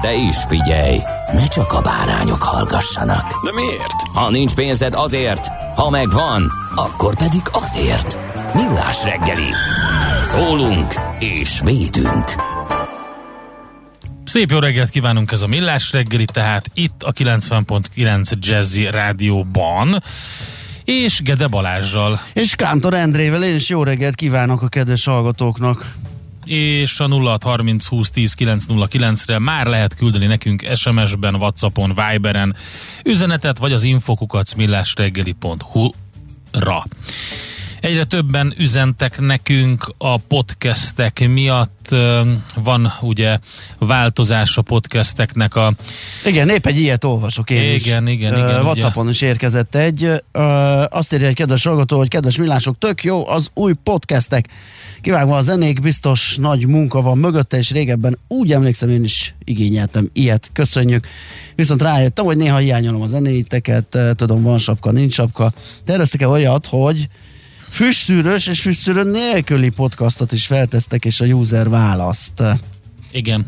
De is figyelj, ne csak a bárányok hallgassanak. De miért? Ha nincs pénzed azért, ha megvan, akkor pedig azért. Millás reggeli. Szólunk és védünk. Szép jó reggelt kívánunk ez a Millás reggeli, tehát itt a 90.9 Jazzy Rádióban és Gede Balázsjal. És Kántor Endrével én is jó reggelt kívánok a kedves hallgatóknak. És a 0630 20 10 909 re már lehet küldeni nekünk SMS-ben, Whatsappon, Viberen üzenetet, vagy az infokukacmillásreggeli.hu-ra. Egyre többen üzentek nekünk a podcastek miatt. Van ugye változás a podcasteknek a... Igen, épp egy ilyet olvasok én igen, is. Igen, igen, igen. Whatsappon is érkezett egy. Azt írja egy kedves hallgató, hogy kedves millások, tök jó az új podcastek. Kivágva a zenék, biztos nagy munka van mögötte, és régebben úgy emlékszem, én is igényeltem ilyet. Köszönjük. Viszont rájöttem, hogy néha hiányolom a zenéiteket, tudom, van sapka, nincs sapka. Terveztek-e olyat, hogy füstszűrős és füstszűrő nélküli podcastot is feltesztek, és a user választ. Igen.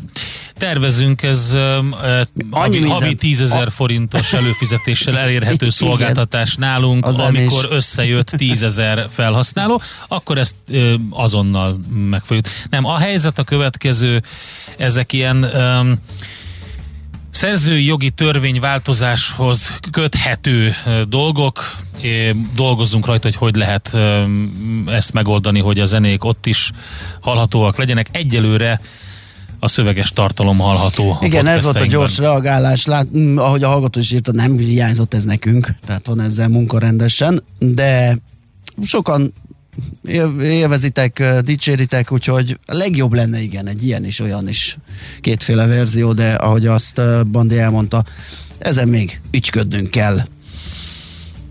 Tervezünk, ez uh, havi, havi 10 ezer forintos előfizetéssel elérhető szolgáltatás nálunk, Az amikor is. összejött 10 ezer felhasználó, akkor ezt uh, azonnal meg fogjuk. Nem, a helyzet a következő, ezek ilyen um, szerzői jogi törvényváltozáshoz köthető dolgok, dolgozzunk rajta, hogy hogy lehet ezt megoldani, hogy a zenék ott is hallhatóak legyenek. Egyelőre a szöveges tartalom hallható. Igen, ez volt a gyors reagálás, Lát, ahogy a hallgató is írta, nem hiányzott ez nekünk, tehát van ezzel munka rendesen, de sokan élvezitek, dicséritek, úgyhogy a legjobb lenne igen, egy ilyen is, olyan is kétféle verzió, de ahogy azt Bandi elmondta, ezen még ügyködnünk kell.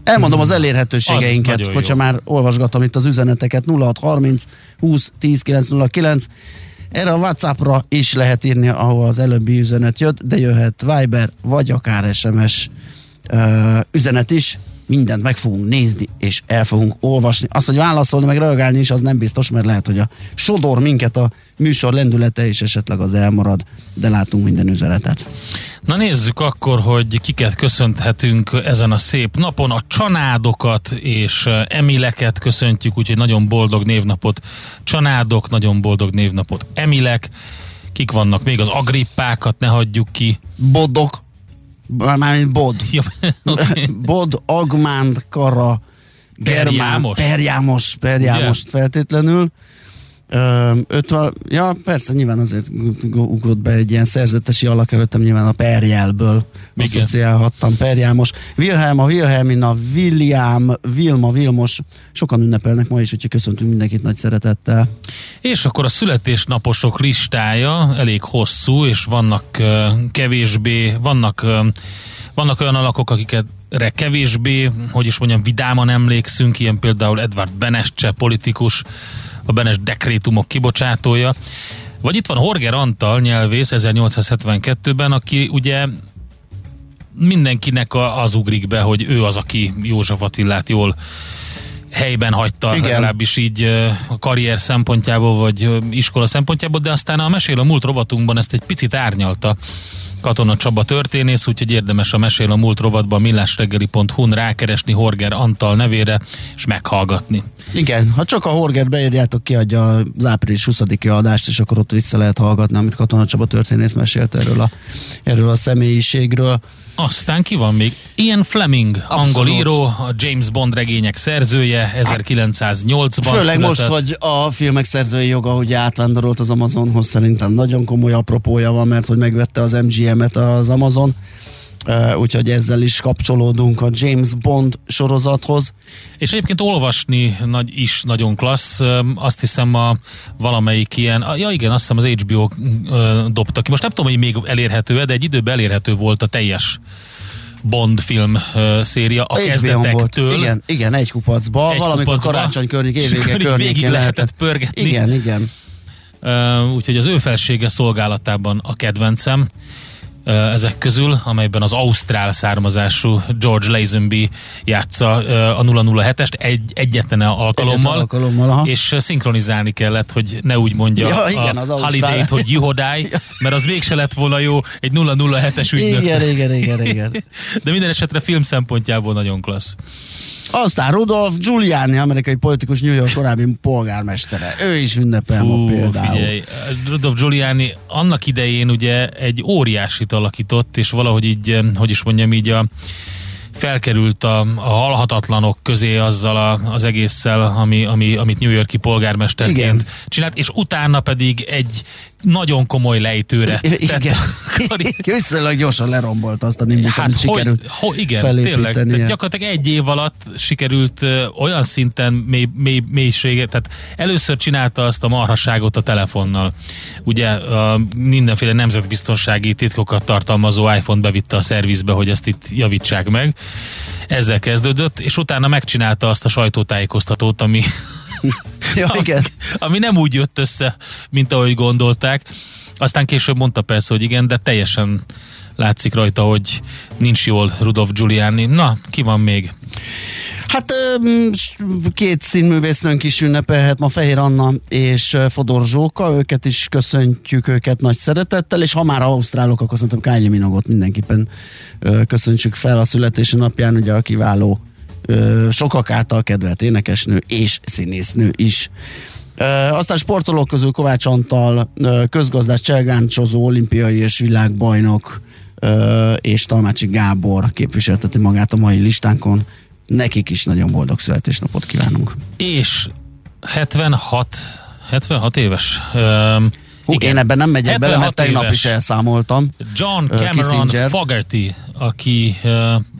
Elmondom az elérhetőségeinket, az hogyha jó. már olvasgatom itt az üzeneteket 0630 20 10 909 erre a Whatsappra is lehet írni, ahol az előbbi üzenet jött, de jöhet Viber, vagy akár SMS uh, üzenet is mindent meg fogunk nézni, és el fogunk olvasni. Azt, hogy válaszolni, meg reagálni is, az nem biztos, mert lehet, hogy a sodor minket a műsor lendülete, és esetleg az elmarad, de látunk minden üzenetet. Na nézzük akkor, hogy kiket köszönhetünk ezen a szép napon. A csanádokat és emileket köszöntjük, úgyhogy nagyon boldog névnapot csanádok, nagyon boldog névnapot emilek. Kik vannak még? Az agrippákat ne hagyjuk ki. Bodok. Mármint Bod. Ja, okay. Bod, Agmánd, Kara, Germán, Perjámos, Perjámos, Perjámos feltétlenül. Öt val- ja, persze, nyilván azért ugrott be egy ilyen szerzetesi alak előttem, nyilván a Perjelből asszociálhattam. Perjámos. Wilhelm, a Wilhelmina, William, Vilma, Vilmos, sokan ünnepelnek ma is, úgyhogy köszöntünk mindenkit nagy szeretettel. És akkor a születésnaposok listája elég hosszú, és vannak uh, kevésbé, vannak, uh, vannak olyan alakok, akiket kevésbé, hogy is mondjam, vidáman emlékszünk, ilyen például Edward Benestse, politikus, a Benes dekrétumok kibocsátója. Vagy itt van Horger Antal nyelvész 1872-ben, aki ugye mindenkinek az ugrik be, hogy ő az, aki József Attilát jól helyben hagyta, Igen. legalábbis így a karrier szempontjából, vagy iskola szempontjából, de aztán a Mesél a múlt rovatunkban ezt egy picit árnyalta Katona Csaba történész, úgyhogy érdemes a mesél a múlt rovatban millásreggeli.hu-n rákeresni Horger Antal nevére, és meghallgatni. Igen, ha csak a Horger beírjátok, kiadja az április 20-i adást, és akkor ott vissza lehet hallgatni, amit Katona Csaba történész mesélt erről a, erről a személyiségről. Aztán ki van még? Ian Fleming, Abszolút. angol író, a James Bond regények szerzője, 1908-ban Főleg született. most, hogy a filmek szerzői joga hogy átvándorolt az Amazonhoz, szerintem nagyon komoly apropója van, mert hogy megvette az MGM-et az Amazon, Uh, úgyhogy ezzel is kapcsolódunk a James Bond sorozathoz. És egyébként olvasni nagy, is nagyon klassz, azt hiszem a valamelyik ilyen, ja igen, azt hiszem az HBO dobta ki. Most nem tudom, hogy még elérhető de egy időben elérhető volt a teljes Bond film uh, széria a kezdetektől. Volt. Igen, igen, egy kupacba, egy valamikor kupacba, karácsony környék, évvége környékén lehetett pörgetni. Igen, igen. Uh, úgyhogy az ő felsége szolgálatában a kedvencem ezek közül, amelyben az ausztrál származású George Lazenby játsza a 007-est egy, egyetlen alkalommal, alkalommal és szinkronizálni kellett, hogy ne úgy mondja ja, igen, a holiday hogy Juhodály, mert az mégse lett volna jó egy 007-es ügynök. Igen, igen, igen, igen. De minden esetre film szempontjából nagyon klassz. Aztán Rudolf Giuliani, amerikai politikus New York korábbi polgármestere. Ő is ünnepel Fú, ma például. Figyelj, Rudolf Giuliani annak idején ugye egy óriásit alakított, és valahogy így, hogy is mondjam így a felkerült a, a halhatatlanok közé azzal a, az egésszel, ami, ami, amit New Yorki polgármesterként Igen. csinált, és utána pedig egy nagyon komoly lejtőre. Igen. Viszonylag gyorsan lerombolt azt a nimbus, hát, amit sikerült hogy, ho, Igen, tényleg. Tehát gyakorlatilag egy év alatt sikerült uh, olyan szinten mély, mély, mélységet, tehát először csinálta azt a marhaságot a telefonnal. Ugye uh, mindenféle nemzetbiztonsági titkokat tartalmazó iPhone bevitte a szervizbe, hogy ezt itt javítsák meg. Ezzel kezdődött, és utána megcsinálta azt a sajtótájékoztatót, ami ja, igen. Ami nem úgy jött össze, mint ahogy gondolták. Aztán később mondta persze, hogy igen, de teljesen látszik rajta, hogy nincs jól Rudolf Giuliani. Na, ki van még? Hát két színművésznőnk is ünnepelhet ma Fehér Anna és Fodor Zsóka, őket is köszöntjük őket nagy szeretettel, és ha már ausztrálok, akkor szerintem Kylie Minogot mindenképpen köszöntsük fel a születési napján, ugye a kiváló sokak által kedvelt énekesnő és színésznő is. Ö, aztán sportolók közül Kovács Antal, ö, közgazdás Cselgáncsozó, olimpiai és világbajnok ö, és Talmácsi Gábor képviselteti magát a mai listánkon. Nekik is nagyon boldog születésnapot kívánunk. És 76, 76 éves. Ö, Hú, igen. Én ebben nem megyek bele, mert tegnap éves. is elszámoltam. John Cameron Fogerty, aki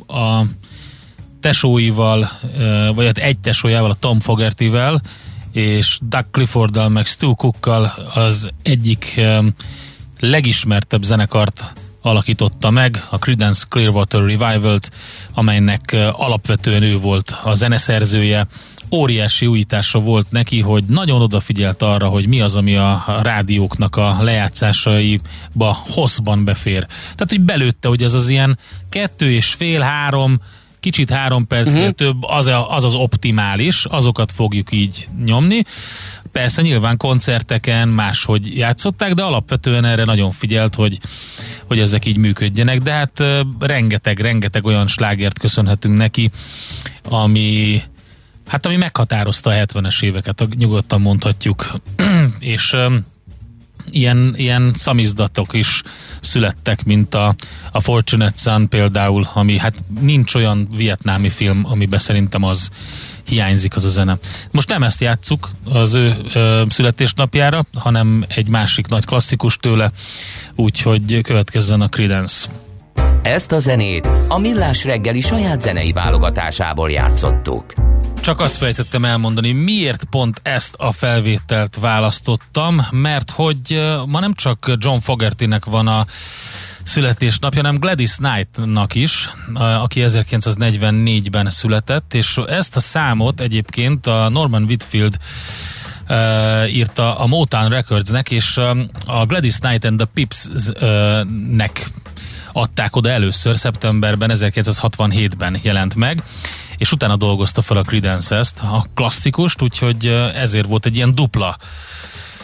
a tesóival, vagy hát egy tesójával, a Tom Fogertyvel, és Doug Clifforddal, meg Stu Cookkal az egyik legismertebb zenekart alakította meg, a Creedence Clearwater Revival-t, amelynek alapvetően ő volt a zeneszerzője. Óriási újítása volt neki, hogy nagyon odafigyelt arra, hogy mi az, ami a rádióknak a lejátszásaiba hosszban befér. Tehát, hogy belőtte, hogy ez az ilyen kettő és fél, három, kicsit három percnél uh-huh. több, az, a, az az optimális, azokat fogjuk így nyomni. Persze nyilván koncerteken máshogy játszották, de alapvetően erre nagyon figyelt, hogy, hogy ezek így működjenek, de hát rengeteg, rengeteg olyan slágert köszönhetünk neki, ami hát ami meghatározta a 70-es éveket, nyugodtan mondhatjuk. és ilyen, ilyen szamizdatok is születtek, mint a, a Fortunate Son például, ami hát nincs olyan vietnámi film, amiben szerintem az hiányzik az a zene. Most nem ezt játsszuk az ő ö, születésnapjára, hanem egy másik nagy klasszikus tőle, úgyhogy következzen a Credence. Ezt a zenét a Millás reggeli saját zenei válogatásából játszottuk. Csak azt fejtettem elmondani, miért pont ezt a felvételt választottam, mert hogy ma nem csak John Fogertynek van a születésnapja, hanem Gladys Knight-nak is, aki 1944-ben született, és ezt a számot egyébként a Norman Whitfield uh, írta a Motown Recordsnek, és a Gladys Knight and the Pips-nek adták oda először, szeptemberben 1967-ben jelent meg, és utána dolgozta fel a Credence ezt, a klasszikust, úgyhogy ezért volt egy ilyen dupla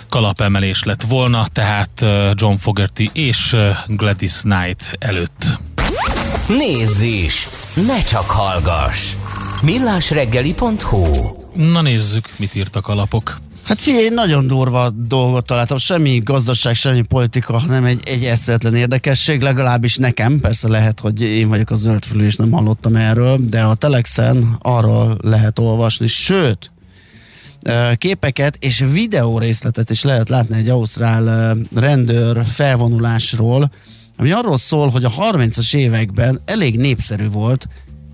kalapemelés lett volna, tehát John Fogerty és Gladys Knight előtt. Nézz is! Ne csak hallgass! millásreggeli.hu Na nézzük, mit írtak a lapok. Hát figyelj, nagyon durva dolgot találtam, semmi gazdaság, semmi politika, nem egy, egy eszretlen érdekesség, legalábbis nekem, persze lehet, hogy én vagyok a zöldfülű és nem hallottam erről, de a Telexen arról lehet olvasni, sőt, képeket és videó részletet is lehet látni egy ausztrál rendőr felvonulásról, ami arról szól, hogy a 30-as években elég népszerű volt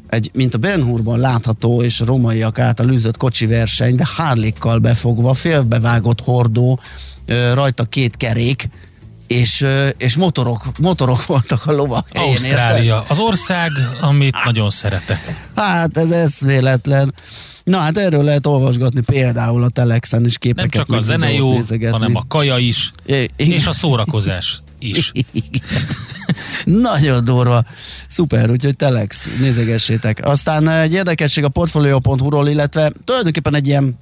egy, mint a Ben Hurban látható és romaiak által űzött kocsi verseny, de hárlékkal befogva, félbevágott hordó, rajta két kerék, és, és motorok, motorok voltak a lovak. Ausztrália, érte? az ország, amit nagyon szeretek. Hát ez eszméletlen. Na hát erről lehet olvasgatni például a Telexen is képeket. Nem csak a zene jó, nézegetni. hanem a kaja is, é, és a szórakozás is. Nagyon durva. Szuper, úgyhogy Telex, nézegessétek. Aztán egy érdekesség a Portfolio.hu-ról, illetve tulajdonképpen egy ilyen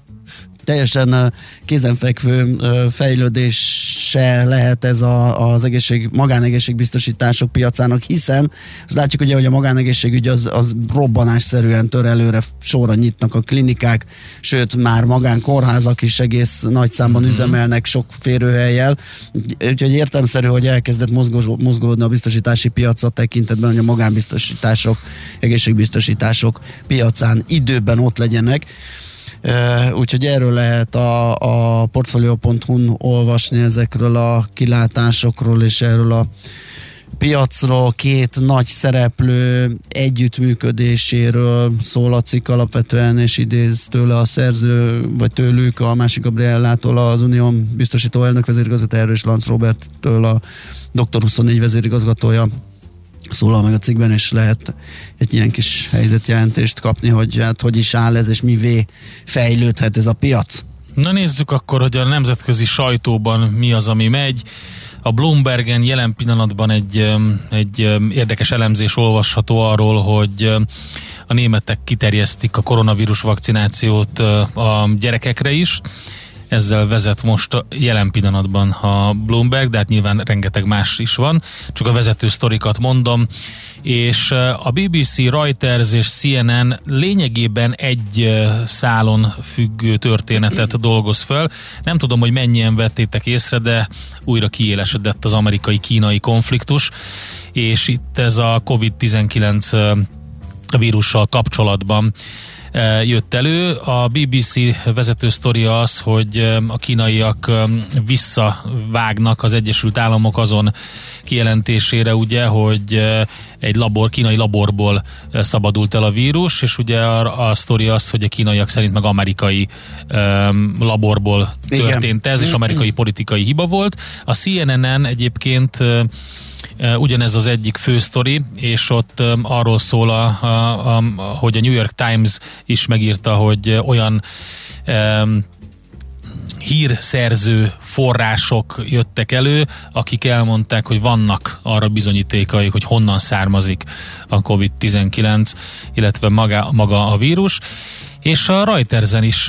teljesen kézenfekvő fejlődése lehet ez a, az egészség, magánegészségbiztosítások piacának, hiszen azt látjuk ugye, hogy a magánegészségügy az, az robbanásszerűen tör előre, sorra nyitnak a klinikák, sőt már magánkórházak is egész nagy számban mm-hmm. üzemelnek sok férőhelyjel, úgyhogy értemszerű, hogy elkezdett mozgolódni a biztosítási piacot tekintetben, hogy a magánbiztosítások, egészségbiztosítások piacán időben ott legyenek úgyhogy erről lehet a, a portfolio.hu-n olvasni ezekről a kilátásokról és erről a piacról, két nagy szereplő együttműködéséről szól a cikk alapvetően, és idéz tőle a szerző, vagy tőlük, a másik Gabriellától az Unión biztosító elnök vezérigazgató és Lance Robert-től a Dr. 24 vezérigazgatója szólal meg a cikkben, és lehet egy ilyen kis helyzetjelentést kapni, hogy hát hogy is áll ez, és mivé fejlődhet ez a piac. Na nézzük akkor, hogy a nemzetközi sajtóban mi az, ami megy. A Bloombergen jelen pillanatban egy, egy érdekes elemzés olvasható arról, hogy a németek kiterjesztik a koronavírus vakcinációt a gyerekekre is ezzel vezet most jelen pillanatban a Bloomberg, de hát nyilván rengeteg más is van, csak a vezető sztorikat mondom, és a BBC, Reuters és CNN lényegében egy szálon függő történetet dolgoz fel. Nem tudom, hogy mennyien vettétek észre, de újra kiélesedett az amerikai-kínai konfliktus, és itt ez a COVID-19 vírussal kapcsolatban jött elő. A BBC vezető sztoria az, hogy a kínaiak visszavágnak az Egyesült Államok azon kijelentésére, ugye, hogy egy labor, kínai laborból szabadult el a vírus, és ugye a, a sztori az, hogy a kínaiak szerint meg amerikai um, laborból történt Igen. ez, és amerikai politikai hiba volt. A CNN-en egyébként ugyanez az egyik fő sztori, és ott arról szól, a, a, a, hogy a New York Times is megírta, hogy olyan um, hírszerző források jöttek elő, akik elmondták, hogy vannak arra bizonyítékai, hogy honnan származik a COVID-19, illetve maga, maga a vírus. És a Reutersen is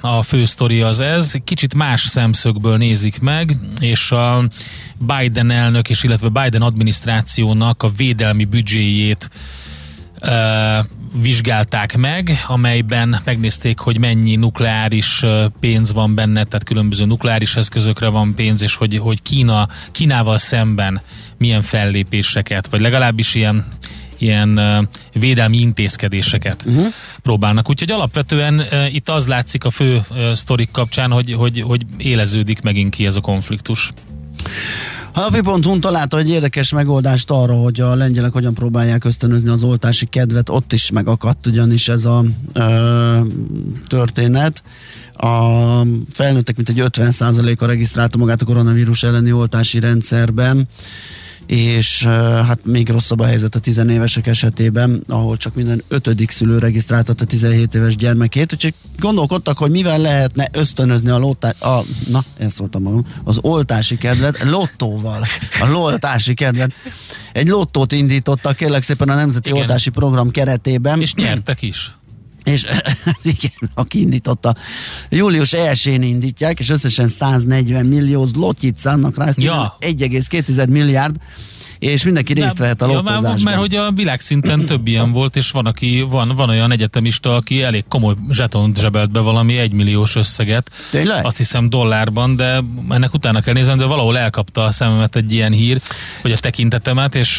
a fő sztori az ez, kicsit más szemszögből nézik meg, és a Biden elnök és illetve Biden adminisztrációnak a védelmi büdzséjét vizsgálták meg, amelyben megnézték, hogy mennyi nukleáris pénz van benne, tehát különböző nukleáris eszközökre van pénz, és hogy, hogy Kína, Kínával szemben milyen fellépéseket, vagy legalábbis ilyen ilyen védelmi intézkedéseket uh-huh. próbálnak. Úgyhogy alapvetően itt az látszik a fő sztorik kapcsán, hogy, hogy, hogy éleződik megint ki ez a konfliktus. A napi.hu találta egy érdekes megoldást arra, hogy a lengyelek hogyan próbálják ösztönözni az oltási kedvet. Ott is megakadt ugyanis ez a ö, történet. A felnőttek mint egy 50%-a regisztrálta magát a koronavírus elleni oltási rendszerben és hát még rosszabb a helyzet a tizenévesek esetében, ahol csak minden ötödik szülő regisztráltatta 17 éves gyermekét, úgyhogy gondolkodtak, hogy mivel lehetne ösztönözni a, lótá- a na, ezt szóltam magam, az oltási kedvet, lottóval, a loltási kedvet. Egy lottót indítottak kérlek szépen a Nemzeti Igen. Oltási Program keretében. És nyertek is. És igen, aki indította, július 1-én indítják, és összesen 140 millió zlotyit szánnak rá, ja. 1,2 milliárd, és mindenki részt vehet a ja, lottózásban. Mert hogy a világszinten több ilyen volt, és van, aki, van, van olyan egyetemista, aki elég komoly zsetont zsebelt be valami egymilliós összeget. Tényleg? Azt hiszem dollárban, de ennek utána kell nézem, de valahol elkapta a szememet egy ilyen hír, hogy a tekintetemet, és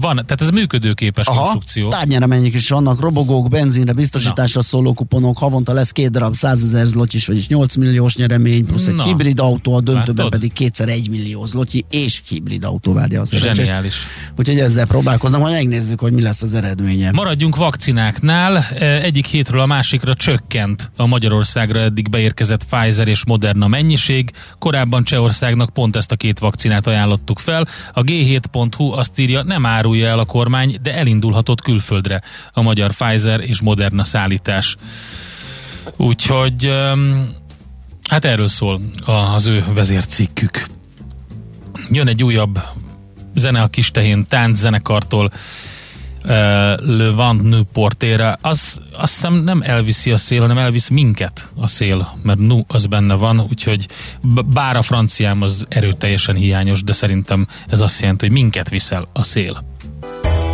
van, tehát ez működőképes Aha, konstrukció. tárnyeremények is vannak, robogók, benzinre, biztosításra Na. szóló kuponok, havonta lesz két darab 100 ezer zlotyis, vagyis 8 milliós nyeremény, plusz egy Na. hibrid autó, a döntőben Látod? pedig kétszer 1 millió zlotyi, és hibrid autó várja a szerencsét. Zseniális. Úgyhogy ezzel próbálkozom, hogy megnézzük, hogy mi lesz az eredménye. Maradjunk vakcináknál. E, egyik hétről a másikra csökkent a Magyarországra eddig beérkezett Pfizer és Moderna mennyiség. Korábban Csehországnak pont ezt a két vakcinát ajánlottuk fel. A G7.hu azt írja, nem árulja el a kormány, de elindulhatott külföldre a magyar Pfizer és Moderna szállítás. Úgyhogy hát erről szól az ő vezércikkük. Jön egy újabb zene a kis tehén tánczenekartól uh, Le Vent Nu Portére, az azt hiszem nem elviszi a szél, hanem elvisz minket a szél, mert nu az benne van, úgyhogy bár a franciám az erőteljesen hiányos, de szerintem ez azt jelenti, hogy minket viszel a szél.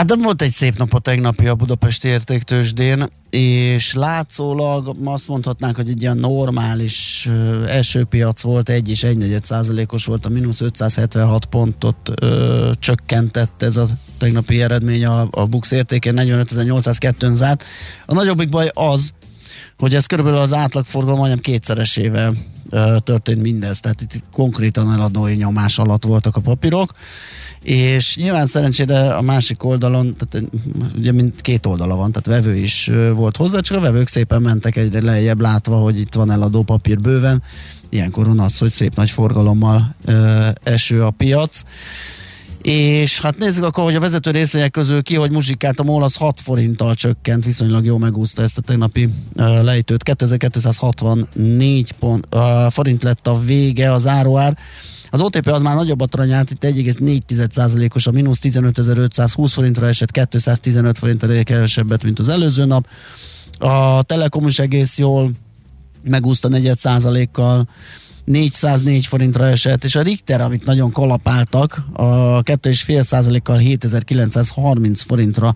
Hát de volt egy szép nap a tegnapi a Budapesti értéktősdén, és látszólag azt mondhatnánk, hogy egy ilyen normális uh, első piac volt, egy és egy százalékos volt, a mínusz 576 pontot ö, csökkentett ez a tegnapi eredmény a, a Bux értékén, 45.802-n zárt. A nagyobbik baj az, hogy ez körülbelül az átlagforgalom majdnem kétszeresével ö, történt mindez, tehát itt konkrétan eladói nyomás alatt voltak a papírok. És nyilván szerencsére a másik oldalon, tehát ugye mind két oldala van, tehát vevő is volt hozzá, csak a vevők szépen mentek egyre lejjebb látva, hogy itt van eladó papír bőven, ilyenkor van az, hogy szép nagy forgalommal ö, eső a piac. És hát nézzük akkor, hogy a vezető részvények közül ki, hogy muzsikált a MOL az 6 forinttal csökkent, viszonylag jó megúszta ezt a tegnapi uh, lejtőt. 2264 pont, uh, forint lett a vége, az áruár. Az OTP az már nagyobb a tranyát, itt 1,4%-os, a mínusz 15.520 forintra esett, 215 forintra kevesebbet, mint az előző nap. A Telekom is egész jól megúszta 4 kal 404 forintra esett, és a Richter, amit nagyon kalapáltak, a 2,5% kal 7930 forintra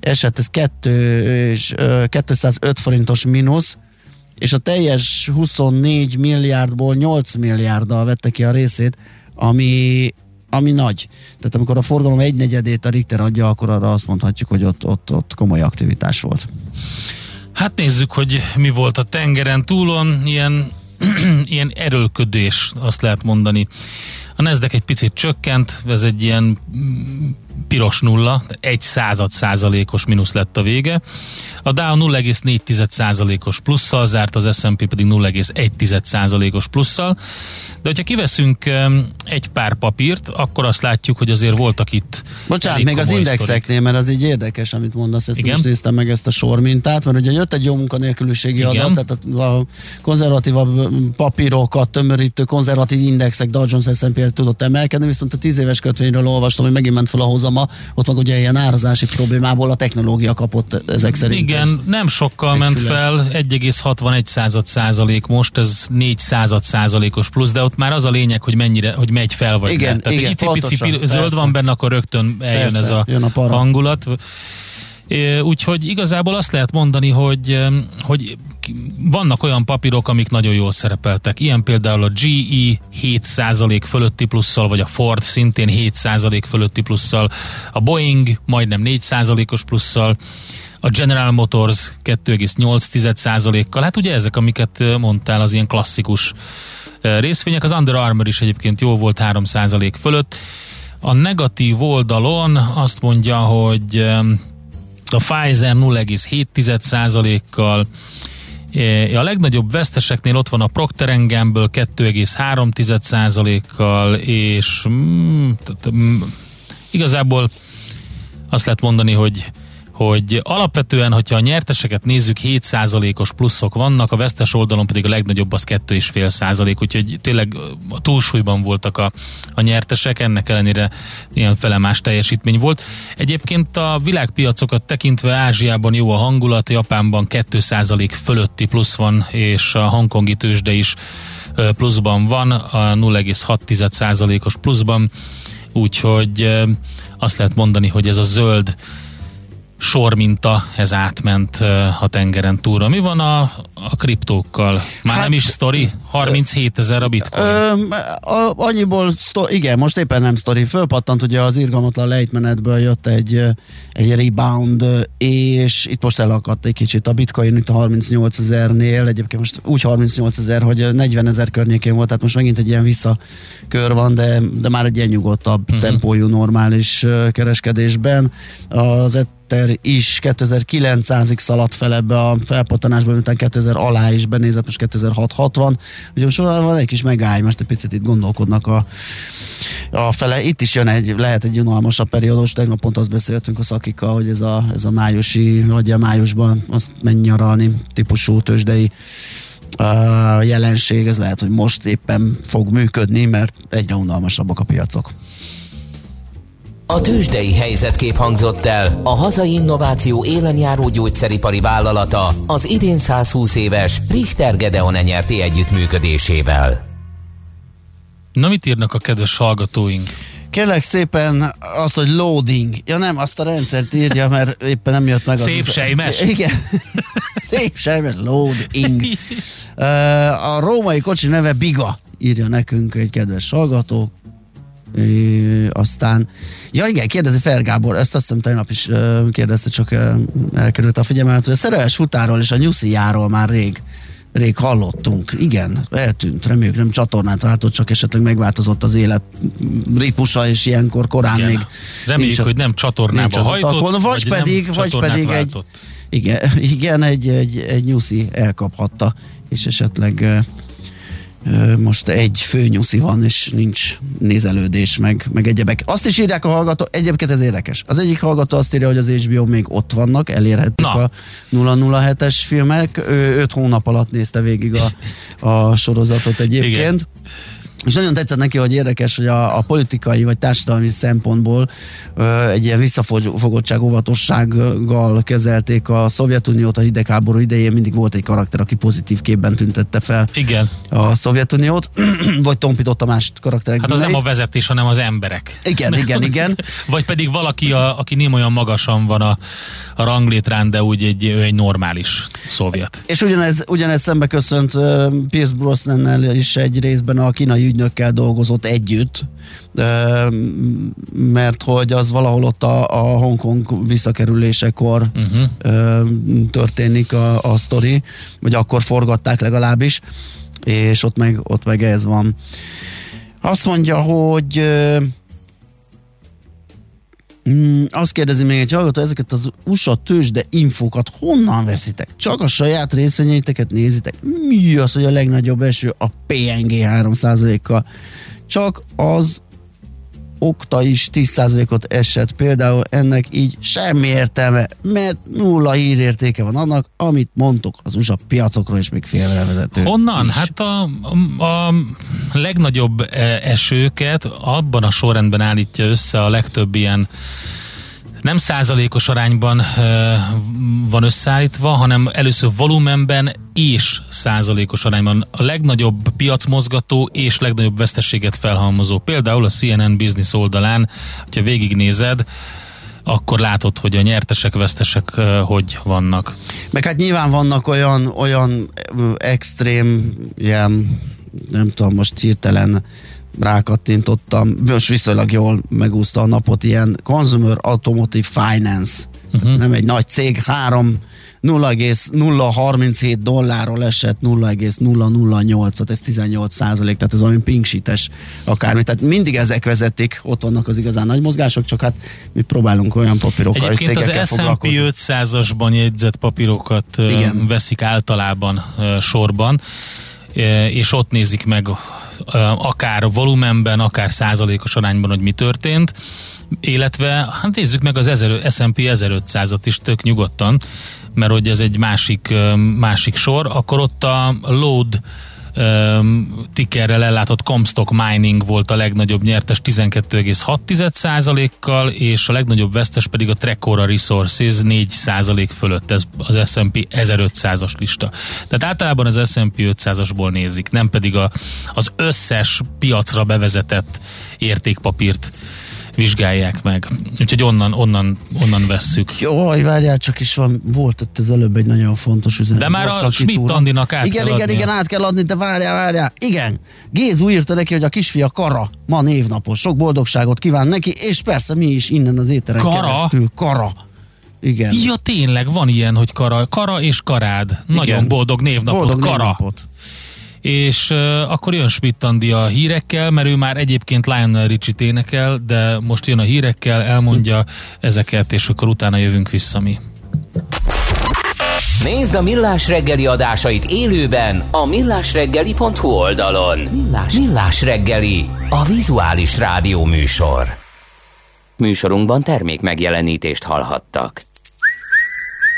esett, ez 2, és, 205 forintos mínusz, és a teljes 24 milliárdból 8 milliárddal vette ki a részét, ami, ami nagy. Tehát amikor a forgalom egy negyedét a Richter adja, akkor arra azt mondhatjuk, hogy ott, ott, ott komoly aktivitás volt. Hát nézzük, hogy mi volt a tengeren túlon, ilyen, ilyen erőlködés, azt lehet mondani. A Nasdaq egy picit csökkent, ez egy ilyen piros nulla, egy század százalékos mínusz lett a vége. A Dow 0,4 százalékos plusszal zárt, az S&P pedig 0,1 százalékos plusszal. De hogyha kiveszünk egy pár papírt, akkor azt látjuk, hogy azért voltak itt. Bocsánat, még az indexeknél, mert az így érdekes, amit mondasz, ezt Igen? most néztem meg ezt a sormintát, mert ugye jött egy jó munkanélküliségi Igen. adat, tehát a konzervatívabb papírokat tömörítő konzervatív indexek, Dow Jones S&P tudott emelkedni, viszont a tíz éves kötvényről olvastam, hogy megint ment fel a hozama, ott meg ugye ilyen árazási problémából a technológia kapott ezek szerint. Igen, nem sokkal ment füles. fel, 1,61 század százalék most, ez 4 század százalékos plusz, de ott már az a lényeg, hogy mennyire, hogy megy fel vagy igen, le. Tehát igen, pici zöld van benne, akkor rögtön eljön persze, ez a, a hangulat. Úgyhogy igazából azt lehet mondani, hogy, hogy vannak olyan papírok, amik nagyon jól szerepeltek. Ilyen például a GE 7% fölötti plusszal, vagy a Ford szintén 7% fölötti plusszal, a Boeing majdnem 4%-os plusszal, a General Motors 2,8%-kal. Hát ugye ezek, amiket mondtál, az ilyen klasszikus részvények. Az Under Armour is egyébként jó volt 3% fölött. A negatív oldalon azt mondja, hogy a Pfizer 0,7%-kal, A legnagyobb veszteseknél ott van a Procter Gamble 2,3%-kal, és mm, igazából azt lehet mondani, hogy hogy alapvetően, hogyha a nyerteseket nézzük, 7%-os pluszok vannak, a vesztes oldalon pedig a legnagyobb az 2,5%, úgyhogy tényleg a túlsúlyban voltak a, a nyertesek, ennek ellenére ilyen felemás teljesítmény volt. Egyébként a világpiacokat tekintve Ázsiában jó a hangulat, Japánban 2% fölötti plusz van, és a hongkongi tőzsde is pluszban van, a 0,6%-os pluszban, úgyhogy azt lehet mondani, hogy ez a zöld sorminta, ez átment a tengeren túlra. Mi van a, a kriptókkal? Már hát, nem is sztori? 37 ezer a bitcoin. Ö, a, annyiból, sztor, igen, most éppen nem sztori. Fölpattant ugye az irgalmatlan lejtmenetből jött egy, egy rebound, és itt most elakadt egy kicsit a bitcoin itt a 38 ezernél, egyébként most úgy 38 ezer, hogy 40 ezer környékén volt, tehát most megint egy ilyen visszakör van, de, de már egy ilyen nyugodtabb uh-huh. tempójú normális kereskedésben. Az Twitter is 2900-ig szaladt fel ebbe a felpattanásba, miután 2000 alá is benézett, most 2660. Ugye most van egy kis megállj, most egy picit itt gondolkodnak a, a fele. Itt is jön egy, lehet egy unalmasabb periódus, tegnap pont azt beszéltünk a szakikkal, hogy ez a, ez a májusi, vagy a májusban azt menj nyaralni típusú tőzsdei a jelenség, ez lehet, hogy most éppen fog működni, mert egyre unalmasabbak a piacok. A tőzsdei helyzetkép hangzott el a hazai innováció élenjáró gyógyszeripari vállalata az idén 120 éves Richter Gedeon nyerti együttműködésével. Na mit írnak a kedves hallgatóink? Kérlek szépen az, hogy loading. Ja nem, azt a rendszert írja, mert éppen nem jött meg. Szép az sejmes. Igen. Szép sejmes, loading. A római kocsi neve Biga, írja nekünk egy kedves hallgató. É, aztán, ja igen, kérdezi Fergábor, ezt azt hiszem tegnap is uh, kérdezte, csak uh, elkerült a figyelmet, hogy a szerelmes futáról és a nyuszijáról már rég rég hallottunk. Igen, eltűnt, reméljük nem csatornát váltott, csak esetleg megváltozott az élet ritmusa, és ilyenkor korán igen. még Reméljük, nincs, hogy nem csatornába hajtott, vagy, vagy pedig, vagy pedig egy, igen, igen, egy, egy, egy nyuszi elkaphatta, és esetleg most egy főnyuszi van, és nincs nézelődés, meg, meg egyebek. Azt is írják a hallgató, egyébként ez érdekes. Az egyik hallgató azt írja, hogy az HBO még ott vannak, elérhetik Na. a 007-es filmek. Ő öt hónap alatt nézte végig a, a sorozatot egyébként. Igen. És nagyon tetszett neki, hogy érdekes, hogy a, a politikai vagy társadalmi szempontból ö, egy ilyen visszafogottság, óvatossággal kezelték a Szovjetuniót a hidegháború idején. Mindig volt egy karakter, aki pozitív képben tüntette fel Igen. a Szovjetuniót, vagy tompította más karakterek. Hát az nem a vezetés, hanem az emberek. Igen, igen, igen. vagy pedig valaki, a, aki nem olyan magasan van a, a ranglétrán, de úgy egy, ő egy normális szovjet. És ugyanez, ugyanez szembe köszönt uh, Pierce Brosnannel is egy részben a kínai ügynökkel dolgozott együtt, mert hogy az valahol ott a, a Hongkong visszakerülésekor uh-huh. történik a, a sztori, vagy akkor forgatták legalábbis, és ott meg, ott meg ez van. Azt mondja, hogy Mm, azt kérdezi még egy hallgató, ezeket az USA tőzsde infókat honnan veszitek? Csak a saját részvényeiteket nézitek? Mi az, hogy a legnagyobb eső a PNG 3%-kal? Csak az Okta is 10%-ot esett, például ennek így semmi értelme, mert nulla hírértéke van annak, amit mondtok az USA piacokról, és még félrevezető. Honnan? Is. Hát a, a legnagyobb e, esőket abban a sorrendben állítja össze a legtöbb ilyen nem százalékos arányban van összeállítva, hanem először volumenben és százalékos arányban a legnagyobb piacmozgató és legnagyobb veszteséget felhalmozó. Például a CNN Business oldalán, hogyha végignézed, akkor látod, hogy a nyertesek, vesztesek hogy vannak. Meg hát nyilván vannak olyan, olyan extrém, ilyen, nem tudom, most hirtelen rákattintottam, most viszonylag jól megúszta a napot, ilyen Consumer Automotive Finance uh-huh. nem egy nagy cég, 3 0,037 dollárról esett 0,008-ot, ez 18 százalék, tehát ez valami pinksites akármi. Tehát mindig ezek vezetik, ott vannak az igazán nagy mozgások, csak hát mi próbálunk olyan papírokkal Egyébként és az S&P 500-asban jegyzett papírokat Igen. veszik általában sorban, és ott nézik meg akár volumenben, akár százalékos arányban, hogy mi történt. Illetve hát nézzük meg az S&P 1500-at is tök nyugodtan, mert hogy ez egy másik, másik sor, akkor ott a load um, tickerrel ellátott Comstock Mining volt a legnagyobb nyertes 12,6%-kal, és a legnagyobb vesztes pedig a Trecora Resources 4% fölött, ez az S&P 1500-as lista. Tehát általában az S&P 500-asból nézik, nem pedig a, az összes piacra bevezetett értékpapírt vizsgálják meg. Úgyhogy onnan, onnan, onnan vesszük. Jó, várjál, csak is van, volt ott az előbb egy nagyon fontos üzenet. De már a Schmidt Andinak át Igen, kell igen, adnia. igen, át kell adni, de várjál, várjál. Igen, Gézu írta neki, hogy a kisfia Kara ma névnapos. Sok boldogságot kíván neki, és persze mi is innen az éteren Kara? keresztül. Kara. Igen. Ja, tényleg van ilyen, hogy Kara, Kara és Karád. Nagyon Igen. boldog névnapot, boldog Kara. Névnapot és uh, akkor jön Schmidt Andi a hírekkel, mert ő már egyébként Lionel Richie-t énekel, de most jön a hírekkel, elmondja ezeket, és akkor utána jövünk vissza mi. Nézd a Millás reggeli adásait élőben a millásreggeli.hu oldalon. Millás, Millás reggeli, a vizuális rádió műsor. Műsorunkban termék megjelenítést hallhattak.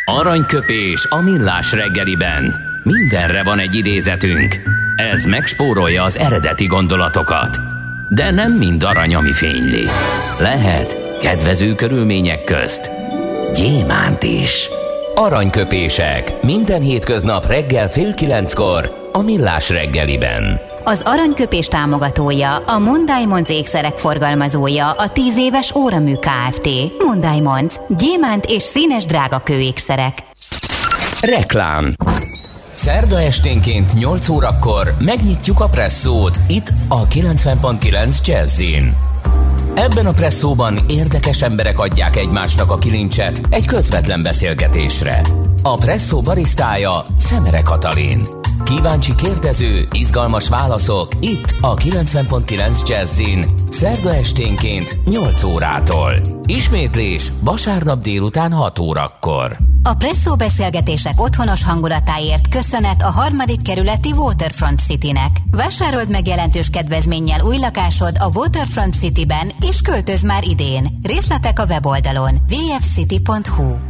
Aranyköpés a Millás reggeliben. Mindenre van egy idézetünk. Ez megspórolja az eredeti gondolatokat. De nem mind arany, ami fényli. Lehet kedvező körülmények közt gyémánt is. Aranyköpések. Minden hétköznap reggel fél kilenckor a Millás reggeliben. Az aranyköpés támogatója, a Mondimonc ékszerek forgalmazója, a 10 éves Óramű Kft. Mondimonc. Gyémánt és színes drága kőékszerek. Reklám Szerda esténként 8 órakor megnyitjuk a presszót itt a 90.9 Jazzin. Ebben a presszóban érdekes emberek adják egymásnak a kilincset egy közvetlen beszélgetésre. A presszó barisztája Szemere Katalin. Kíváncsi kérdező, izgalmas válaszok itt a 90.9 Jazzin. Szerda esténként 8 órától. Ismétlés vasárnap délután 6 órakor. A Presszó beszélgetések otthonos hangulatáért köszönet a harmadik kerületi Waterfront Citynek. Vásárold meg jelentős kedvezménnyel új lakásod a Waterfront Cityben, és költöz már idén. Részletek a weboldalon vfcity.hu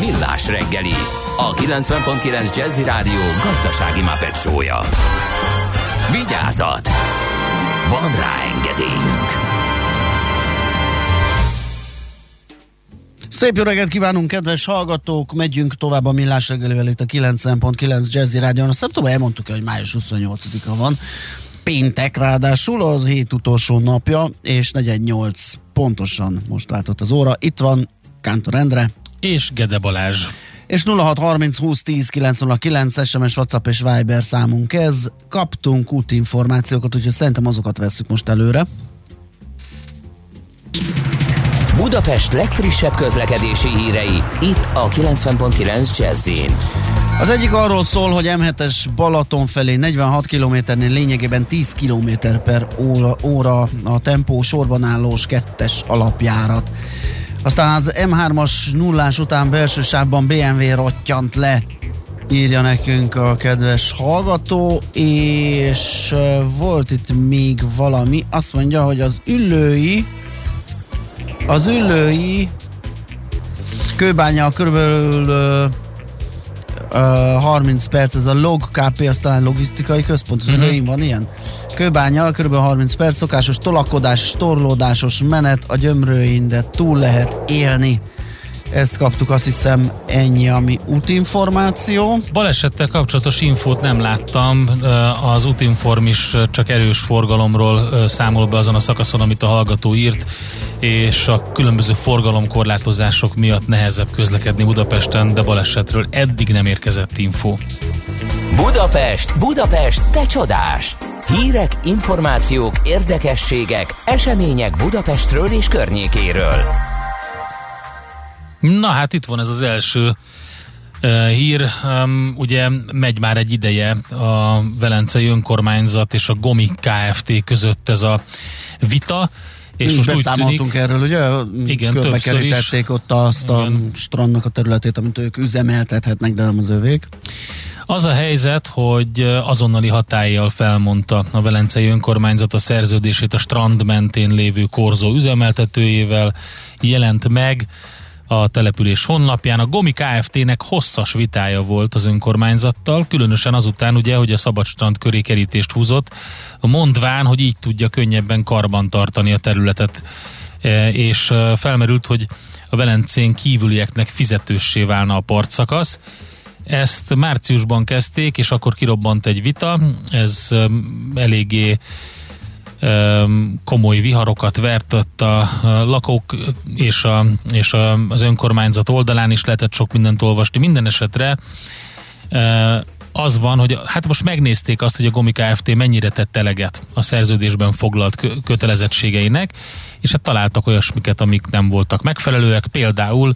Millás reggeli, a 90.9 Jazzy Rádió gazdasági mapetsója. Vigyázat! Van rá engedélyünk! Szép jó reggelt kívánunk, kedves hallgatók! Megyünk tovább a Millás reggelivel itt a 9.9 Jazzy Rádion. Azt nem tudom, elmondtuk hogy május 28-a van. Péntek ráadásul, az hét utolsó napja, és 48 pontosan most látott az óra. Itt van Kántor Endre. És Gede Balázs és 0630 20 10 909 SMS, WhatsApp és Viber számunk ez. Kaptunk útinformációkat, úgyhogy szerintem azokat veszük most előre. Budapest legfrissebb közlekedési hírei, itt a 90.9 jazz az egyik arról szól, hogy M7-es Balaton felé 46 kilométernél lényegében 10 km per óra, óra a tempó sorban állós kettes alapjárat. Aztán az M3-as nullás után belső sávban BMW rottyant le, írja nekünk a kedves hallgató, és volt itt még valami, azt mondja, hogy az ülői az ülői kőbánya körülbelül 30 perc, ez a log KP, az talán logisztikai központ, az uh-huh. van ilyen? Kőbánya, kb. 30 perc, szokásos tolakodás, torlódásos menet a gyömrőin, de túl lehet élni. Ezt kaptuk, azt hiszem ennyi, ami útinformáció. Balesettel kapcsolatos infót nem láttam, az útinform is csak erős forgalomról számol be azon a szakaszon, amit a hallgató írt, és a különböző forgalomkorlátozások miatt nehezebb közlekedni Budapesten, de balesetről eddig nem érkezett info. Budapest, Budapest, te csodás! Hírek, információk, érdekességek, események Budapestről és környékéről. Na hát itt van ez az első uh, hír. Um, ugye megy már egy ideje a Velencei Önkormányzat és a Gomi Kft. között ez a vita. És Mi most beszámoltunk tűnik, erről, ugye? Igen, Körbekerítették ott azt igen. a strandnak a területét, amit ők üzemeltethetnek, de nem az övék. Az a helyzet, hogy azonnali hatállyal felmondta a Velencei Önkormányzat a szerződését a strand mentén lévő korzó üzemeltetőjével, jelent meg a település honlapján. A Gomi Kft-nek hosszas vitája volt az önkormányzattal, különösen azután ugye, hogy a Szabadstrand köré kerítést húzott, mondván, hogy így tudja könnyebben karban tartani a területet. E, és e, felmerült, hogy a Velencén kívülieknek fizetőssé válna a partszakasz. Ezt márciusban kezdték, és akkor kirobbant egy vita. Ez e, eléggé komoly viharokat vertett a lakók és, a, és a, az önkormányzat oldalán is lehetett sok mindent olvasni. Minden esetre az van, hogy hát most megnézték azt, hogy a Gomi Kft. mennyire tett eleget a szerződésben foglalt kötelezettségeinek, és hát találtak olyasmiket, amik nem voltak megfelelőek, például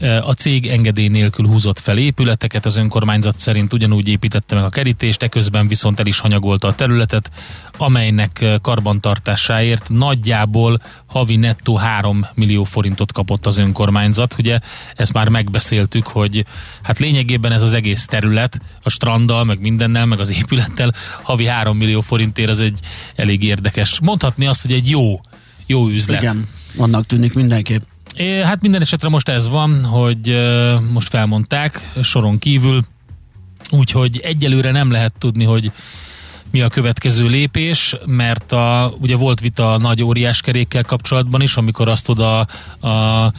a cég engedély nélkül húzott fel épületeket, az önkormányzat szerint ugyanúgy építette meg a kerítést, eközben viszont el is hanyagolta a területet, amelynek karbantartásáért nagyjából havi nettó 3 millió forintot kapott az önkormányzat. Ugye ezt már megbeszéltük, hogy hát lényegében ez az egész terület, a stranddal, meg mindennel, meg az épülettel havi 3 millió forintért az egy elég érdekes. Mondhatni azt, hogy egy jó, jó üzlet. Igen, annak tűnik mindenképp. É, hát minden esetre most ez van, hogy uh, most felmondták soron kívül, úgyhogy egyelőre nem lehet tudni, hogy mi a következő lépés, mert a, ugye volt vita a nagy óriás kerékkel kapcsolatban is, amikor azt oda a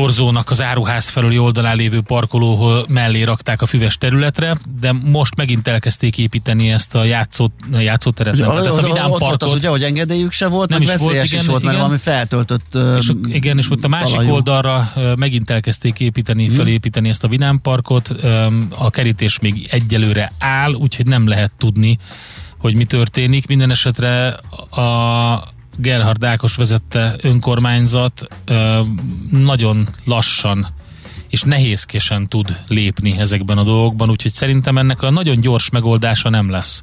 korzónak az áruház felüli oldalán lévő parkoló mellé rakták a füves területre, de most megint elkezdték építeni ezt a játszó, játszóteret, ugye, tehát ezt a vidám parkot. Ott az ugye, hogy engedélyük se volt, nem is volt, igen, is volt, mert igen. valami feltöltött és, uh, Igen, és ott a másik talajú. oldalra megint elkezdték építeni, hmm. felépíteni ezt a vidám parkot. A kerítés még egyelőre áll, úgyhogy nem lehet tudni, hogy mi történik. Minden esetre a Gerhard Ákos vezette önkormányzat nagyon lassan és nehézkesen tud lépni ezekben a dolgokban, úgyhogy szerintem ennek a nagyon gyors megoldása nem lesz.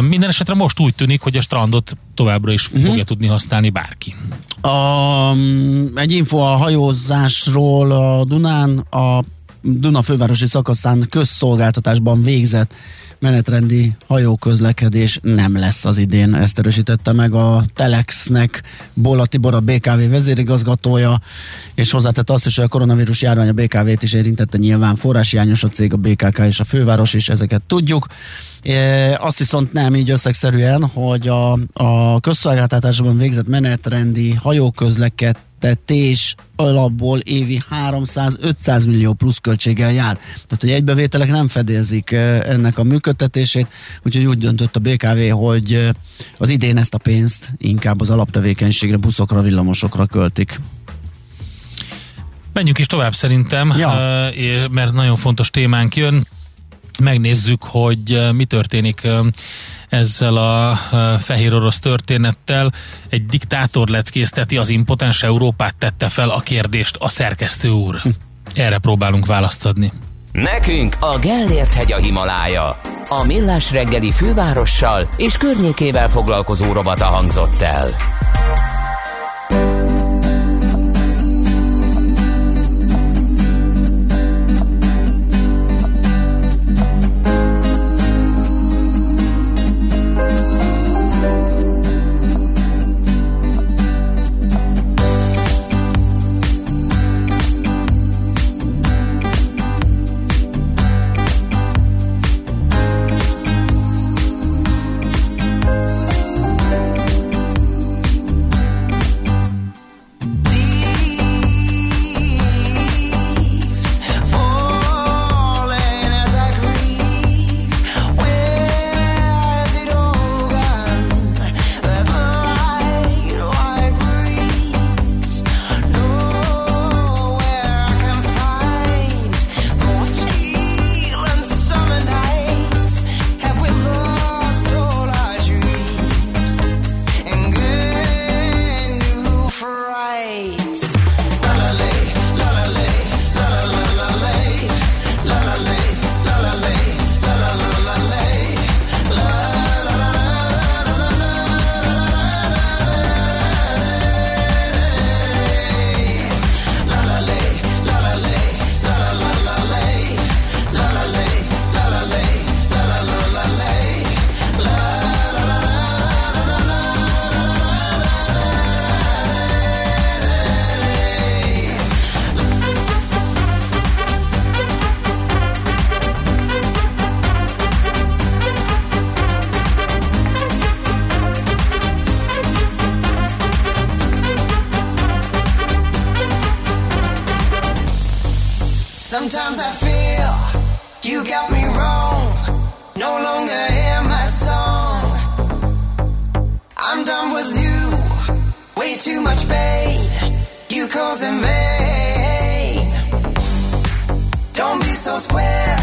Minden esetre most úgy tűnik, hogy a strandot továbbra is uh-huh. fogja tudni használni bárki. A, egy info a hajózásról a Dunán, a Duna fővárosi szakaszán közszolgáltatásban végzett menetrendi hajóközlekedés nem lesz az idén. Ezt erősítette meg a Telexnek Bola Tibor, a BKV vezérigazgatója, és hozzátette azt is, hogy a koronavírus járvány a BKV-t is érintette nyilván forráshiányos a cég, a BKK és a főváros is, ezeket tudjuk. E, azt viszont nem így összegszerűen, hogy a, a közszolgáltatásban végzett menetrendi hajóközlekedés alapból évi 300-500 millió plusz költséggel jár. Tehát, hogy egybevételek nem fedélzik ennek a működtetését, úgyhogy úgy döntött a BKV, hogy az idén ezt a pénzt inkább az alaptevékenységre, buszokra, villamosokra költik. Menjünk is tovább szerintem, ja. mert nagyon fontos témánk jön. Megnézzük, hogy mi történik ezzel a fehér orosz történettel. Egy diktátor leckészteti az impotens Európát, tette fel a kérdést a szerkesztő úr. Hm. Erre próbálunk választ adni. Nekünk a Gellért hegy a Himalája. A Millás reggeli fővárossal és környékével foglalkozó robata hangzott el. Too much pain. You cause in vain. Don't be so square.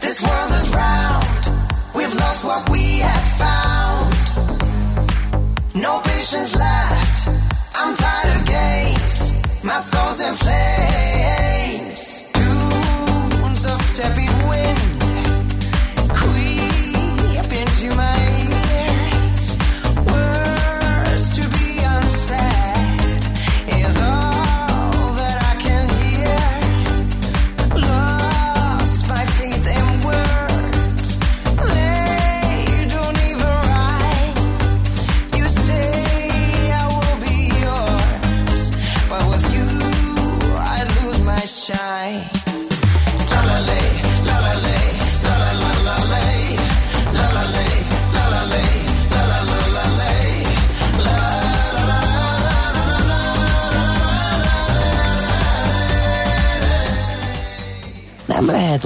This world is round. We've lost what we have found. No patience left. I'm tired of games. My soul's in flames. Dunes of tepid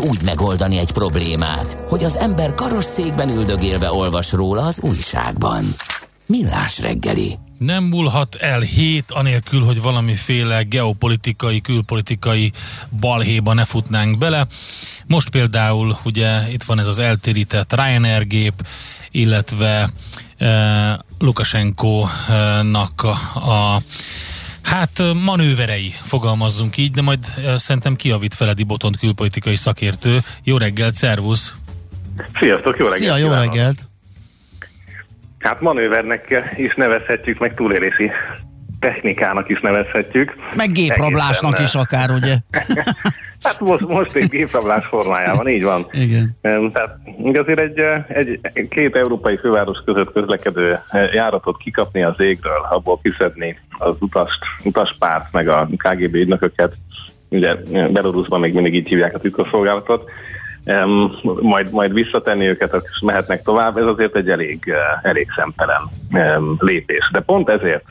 úgy megoldani egy problémát, hogy az ember karosszékben üldögélve olvas róla az újságban. Millás reggeli. Nem múlhat el hét anélkül, hogy valamiféle geopolitikai, külpolitikai balhéba ne futnánk bele. Most például ugye itt van ez az eltérített Ryanair gép, illetve e, Lukashenko-nak a, a Hát manőverei, fogalmazzunk így, de majd szerintem kiavít Feledi Botont külpolitikai szakértő. Jó reggelt, szervusz! Sziasztok, jó reggelt! Szia, jó kívánok! reggelt! Hát manővernek is nevezhetjük, meg túlélési technikának is nevezhetjük. Meg géprablásnak Egészen, is akár, ugye? Hát most, most egy géprablás formájában, így van. Igen. Tehát azért egy, egy két európai főváros között közlekedő járatot kikapni az égről, abból kiszedni az utast, utaspárt, meg a KGB ügynököket, ugye Belarusban még mindig így hívják a titkosszolgálatot, em, majd, majd visszatenni őket, és mehetnek tovább, ez azért egy elég, elég szemtelen em, lépés. De pont ezért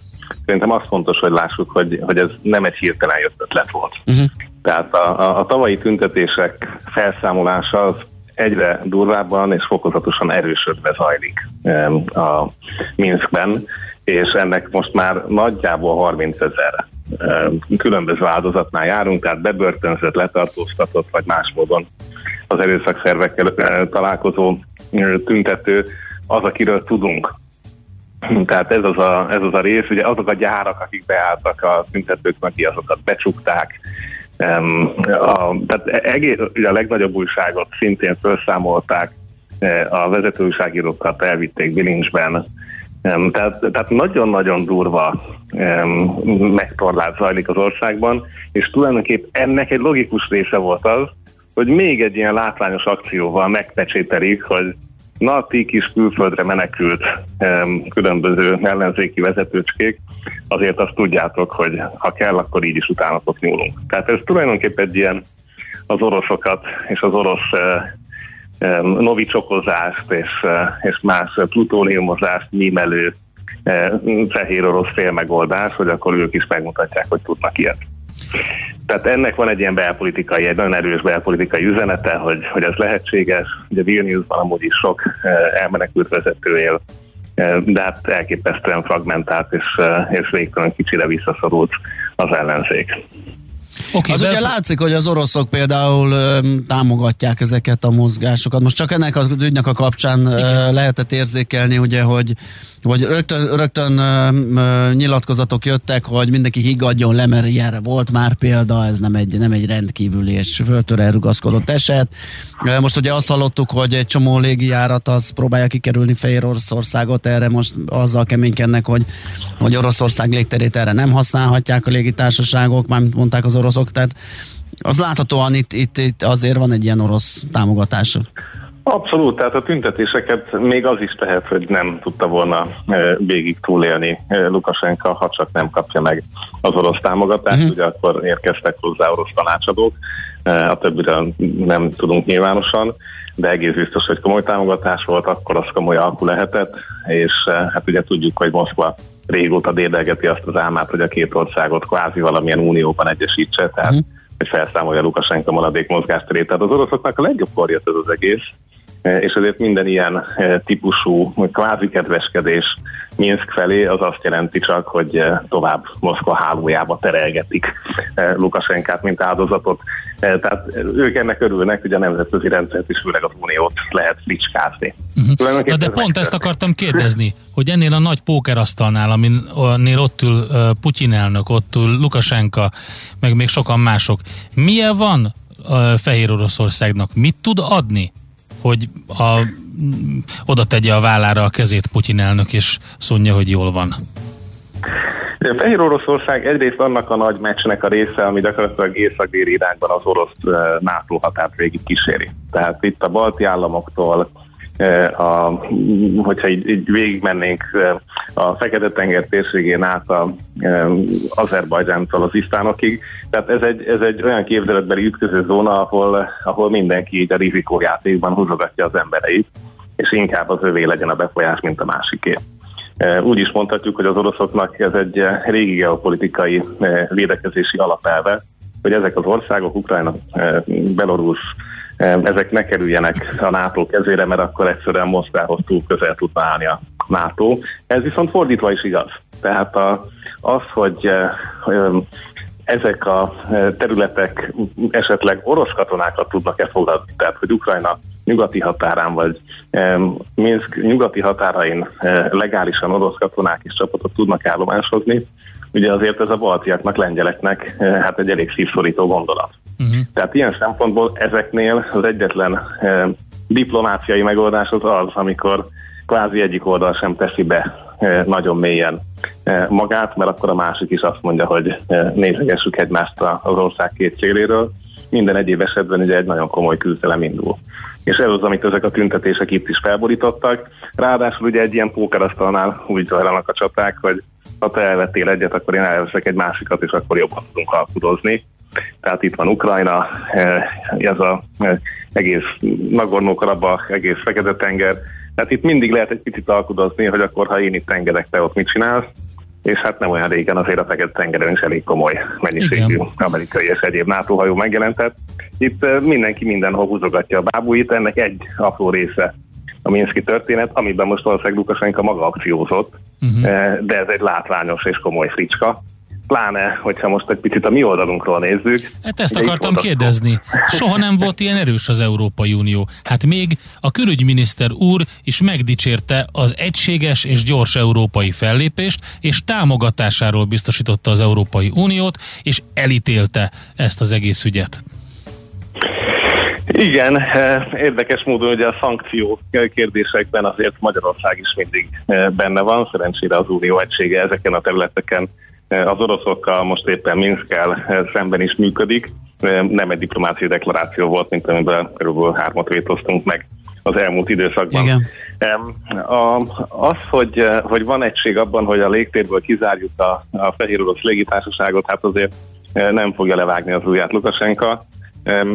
szerintem az fontos, hogy lássuk, hogy, hogy ez nem egy hirtelen jött ötlet volt. Uh-huh. Tehát a, a, a tavalyi tüntetések felszámolása az egyre durvábban és fokozatosan erősödve zajlik a Minskben, és ennek most már nagyjából 30 ezer különböző áldozatnál járunk, tehát bebörtönzött, letartóztatott, vagy más módon az erőszakszervekkel eh, találkozó eh, tüntető az, akiről tudunk. Tehát ez az, a, ez az a rész, ugye azok a gyárak, akik beálltak a tüntetők mögé, azokat becsukták. A, tehát egész, ugye a legnagyobb újságot szintén felszámolták, eh, a vezető újságírókat elvitték bilincsben. Tehát, tehát nagyon-nagyon durva megtorlát zajlik az országban, és tulajdonképp ennek egy logikus része volt az, hogy még egy ilyen látványos akcióval megpecsételik, hogy na, ti kis külföldre menekült különböző ellenzéki vezetőcskék, azért azt tudjátok, hogy ha kell, akkor így is utánatok nyúlunk. Tehát ez tulajdonképpen egy ilyen az oroszokat és az orosz eh, novicsokozást és, eh, és más plutóniumozást mímelő eh, fehér orosz félmegoldás, hogy akkor ők is megmutatják, hogy tudnak ilyet. Tehát ennek van egy ilyen belpolitikai, egy nagyon erős belpolitikai üzenete, hogy, hogy ez lehetséges. Ugye Vilniusban amúgy is sok eh, elmenekült vezető él, eh, de hát elképesztően fragmentált és, eh, és végtelen kicsire visszaszorult az ellenzék. Okay, Az de ugye látszik, hogy az oroszok például ö, támogatják ezeket a mozgásokat. Most csak ennek az ügynek a kapcsán ö, lehetett érzékelni, ugye, hogy, hogy rögtön, rögtön ö, ö, nyilatkozatok jöttek, hogy mindenki higgadjon le, mert ilyenre volt már példa, ez nem egy, nem egy rendkívüli és föltőre rugaszkodott eset. Most ugye azt hallottuk, hogy egy csomó légijárat az próbálja kikerülni Fehér Oroszországot, erre most azzal keménykednek, hogy, hogy Oroszország légterét erre nem használhatják a légitársaságok, már mondták az oroszok, tehát az láthatóan itt, itt, itt azért van egy ilyen orosz támogatás. Abszolút, tehát a tüntetéseket még az is tehet, hogy nem tudta volna e, végig túlélni e, Lukasenka, ha csak nem kapja meg az orosz támogatást, uh-huh. ugye akkor érkeztek hozzá orosz tanácsadók, e, a többiről nem tudunk nyilvánosan, de egész biztos, hogy komoly támogatás volt, akkor az komoly alkú lehetett, és hát ugye tudjuk, hogy Moszkva régóta dédelgeti azt az álmát, hogy a két országot kvázi valamilyen unióban egyesítse, tehát uh-huh. hogy felszámolja Lukasenka maradék mozgásterét. Tehát az oroszoknak a legjobb jött ez az egész, és ezért minden ilyen típusú kvázi kedveskedés Minsk felé az azt jelenti csak, hogy tovább Moszkva hálójába terelgetik Lukasenkát, mint áldozatot. Tehát ők ennek örülnek, hogy a nemzetközi rendszert is, főleg az uniót lehet flicskázni. Uh-huh. Na de pont ezt akartam kérdezni, hogy ennél a nagy pókerasztalnál, aminél ott ül Putyin elnök, ott ül Lukasenka, meg még sokan mások, milyen van Fehér Oroszországnak? Mit tud adni? Hogy a, oda tegye a vállára a kezét Putyin elnök, és szólja, hogy jól van. Fehér Oroszország egyrészt annak a nagy meccsnek a része, ami gyakorlatilag észak irányban az orosz NATO határt végig kíséri. Tehát itt a balti államoktól a, hogyha így, így végigmennénk a Fekete-tenger térségén át a Azerbajdzsántól az Isztánokig. Tehát ez egy, ez egy olyan képzeletbeli ütköző zóna, ahol, ahol mindenki így a rizikójátékban húzogatja az embereit, és inkább az övé legyen a befolyás, mint a másiké. Úgy is mondhatjuk, hogy az oroszoknak ez egy régi geopolitikai védekezési alapelve, hogy ezek az országok, Ukrajna, Belarus, ezek ne kerüljenek a NATO kezére, mert akkor egyszerűen Moszkvához túl közel tud állni a NATO. Ez viszont fordítva is igaz. Tehát a, az, hogy ezek a területek esetleg orosz katonákat tudnak-e fogadni, tehát hogy Ukrajna nyugati határán, vagy Minsk nyugati határain legálisan orosz katonák és csapatok tudnak állomáshozni, ugye azért ez a baltiaknak, lengyeleknek hát egy elég szívszorító gondolat. Uh-huh. Tehát ilyen szempontból ezeknél az egyetlen eh, diplomáciai megoldás az az, amikor kvázi egyik oldal sem teszi be eh, nagyon mélyen eh, magát, mert akkor a másik is azt mondja, hogy eh, nézegessük egymást az ország két céléről. Minden egyéb esetben ugye egy nagyon komoly küzdelem indul. És ez az, amit ezek a tüntetések itt is felborítottak. Ráadásul ugye egy ilyen pókerasztalnál úgy zajlanak a csaták, hogy ha te elvettél egyet, akkor én elveszek egy másikat, és akkor jobban tudunk alkudozni. Tehát itt van Ukrajna, eh, ez a eh, egész Nagorno-Karabakh, egész Fekete-tenger. Tehát itt mindig lehet egy picit alkudozni, hogy akkor ha én itt engedek, te ott mit csinálsz és hát nem olyan régen azért a Fekete-tengeren is elég komoly mennyiségű Igen. amerikai és egyéb NATO hajó megjelentett. Itt eh, mindenki mindenhol húzogatja a bábúit, ennek egy apró része a Minszki történet, amiben most valószínűleg Lukasenka maga akciózott, uh-huh. de ez egy látványos és komoly fricska pláne, hogyha most egy picit a mi oldalunkról nézzük. Hát ezt akartam kérdezni. Soha nem volt ilyen erős az Európai Unió. Hát még a külügyminiszter úr is megdicsérte az egységes és gyors európai fellépést, és támogatásáról biztosította az Európai Uniót, és elítélte ezt az egész ügyet. Igen, eh, érdekes módon ugye a szankció kérdésekben azért Magyarország is mindig eh, benne van, szerencsére az unió egysége ezeken a területeken az oroszokkal most éppen Minszkel szemben is működik. Nem egy diplomáciai deklaráció volt, mint amiben körülbelül hármat vétoztunk meg az elmúlt időszakban. Igen. A, az, hogy, hogy van egység abban, hogy a légtérből kizárjuk a, a fehér orosz légitársaságot, hát azért nem fogja levágni az ujját Lukasenka.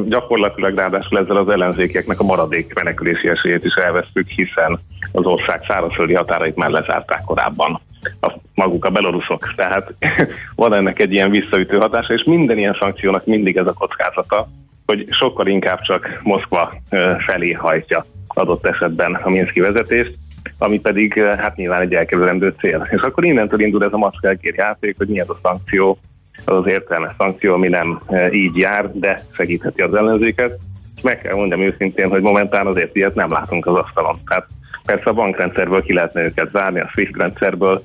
Gyakorlatilag ráadásul ezzel az ellenzékeknek a maradék menekülési esélyét is elvesztük, hiszen az ország szárazföldi határait már lezárták korábban a, maguk a beloruszok. Tehát van ennek egy ilyen visszaütő hatása, és minden ilyen szankciónak mindig ez a kockázata, hogy sokkal inkább csak Moszkva felé hajtja adott esetben a Minszki vezetést, ami pedig hát nyilván egy elkerülendő cél. És akkor innentől indul ez a macskálkér játék, hogy mi ez a szankció, az az értelmes szankció, ami nem így jár, de segítheti az ellenzéket. És meg kell mondjam őszintén, hogy momentán azért ilyet nem látunk az asztalon. Tehát persze a bankrendszerből ki lehetne őket zárni, a SWIFT rendszerből,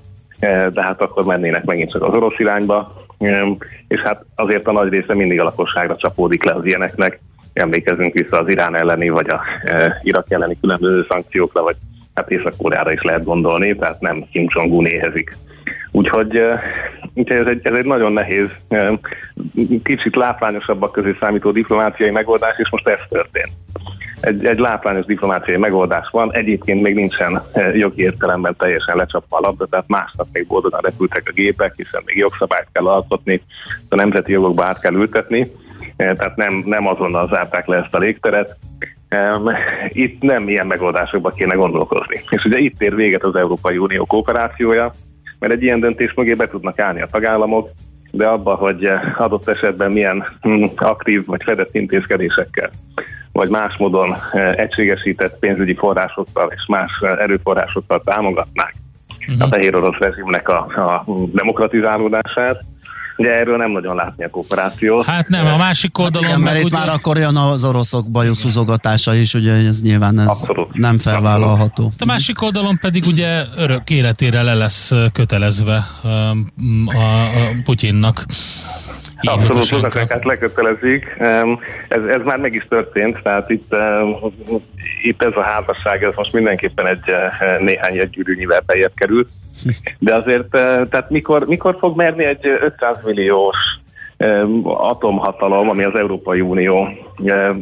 de hát akkor mennének megint csak az orosz irányba, és hát azért a nagy része mindig a lakosságra csapódik le az ilyeneknek. Emlékezünk vissza az Irán elleni, vagy a e, Irak elleni különböző szankciókra, vagy hát Észak-Koreára is lehet gondolni, tehát nem Kim Jong-un éhezik. Úgyhogy, úgyhogy ez, egy, ez egy nagyon nehéz, kicsit látványosabbak közé számító diplomáciai megoldás, és most ez történt egy, egy látványos diplomáciai megoldás van, egyébként még nincsen jogi értelemben teljesen lecsapva a labda, tehát másnap még boldogan repültek a gépek, hiszen még jogszabályt kell alkotni, a nemzeti jogokba át kell ültetni, eh, tehát nem, nem azonnal zárták le ezt a légteret. Itt nem ilyen megoldásokba kéne gondolkozni. És ugye itt ér véget az Európai Unió kooperációja, mert egy ilyen döntés mögé be tudnak állni a tagállamok, de abba, hogy adott esetben milyen hm, aktív vagy fedett intézkedésekkel, vagy más módon egységesített pénzügyi forrásokkal és más erőforrásokkal támogatnák uh-huh. a fehér orosz rezsimnek a, a demokratizálódását, Ugye erről nem nagyon látni a kooperációt. Hát nem, a másik hát oldalon... Hát igen, mert itt ugye... már akkor jön az oroszok bajuszúzogatása is, ugye ez nyilván ez Abszolút. nem felvállalható. Hát a másik oldalon pedig ugye örök életére le lesz kötelezve a, a Putyinnak. Abszolút, Lukasenkát lekötelezik. Ez, ez már meg is történt, tehát itt, itt ez a házasság, ez most mindenképpen egy néhány egy gyűrűnyivel beljebb került. De azért, eh, tehát mikor, mikor fog merni egy 500 milliós atomhatalom, ami az Európai Unió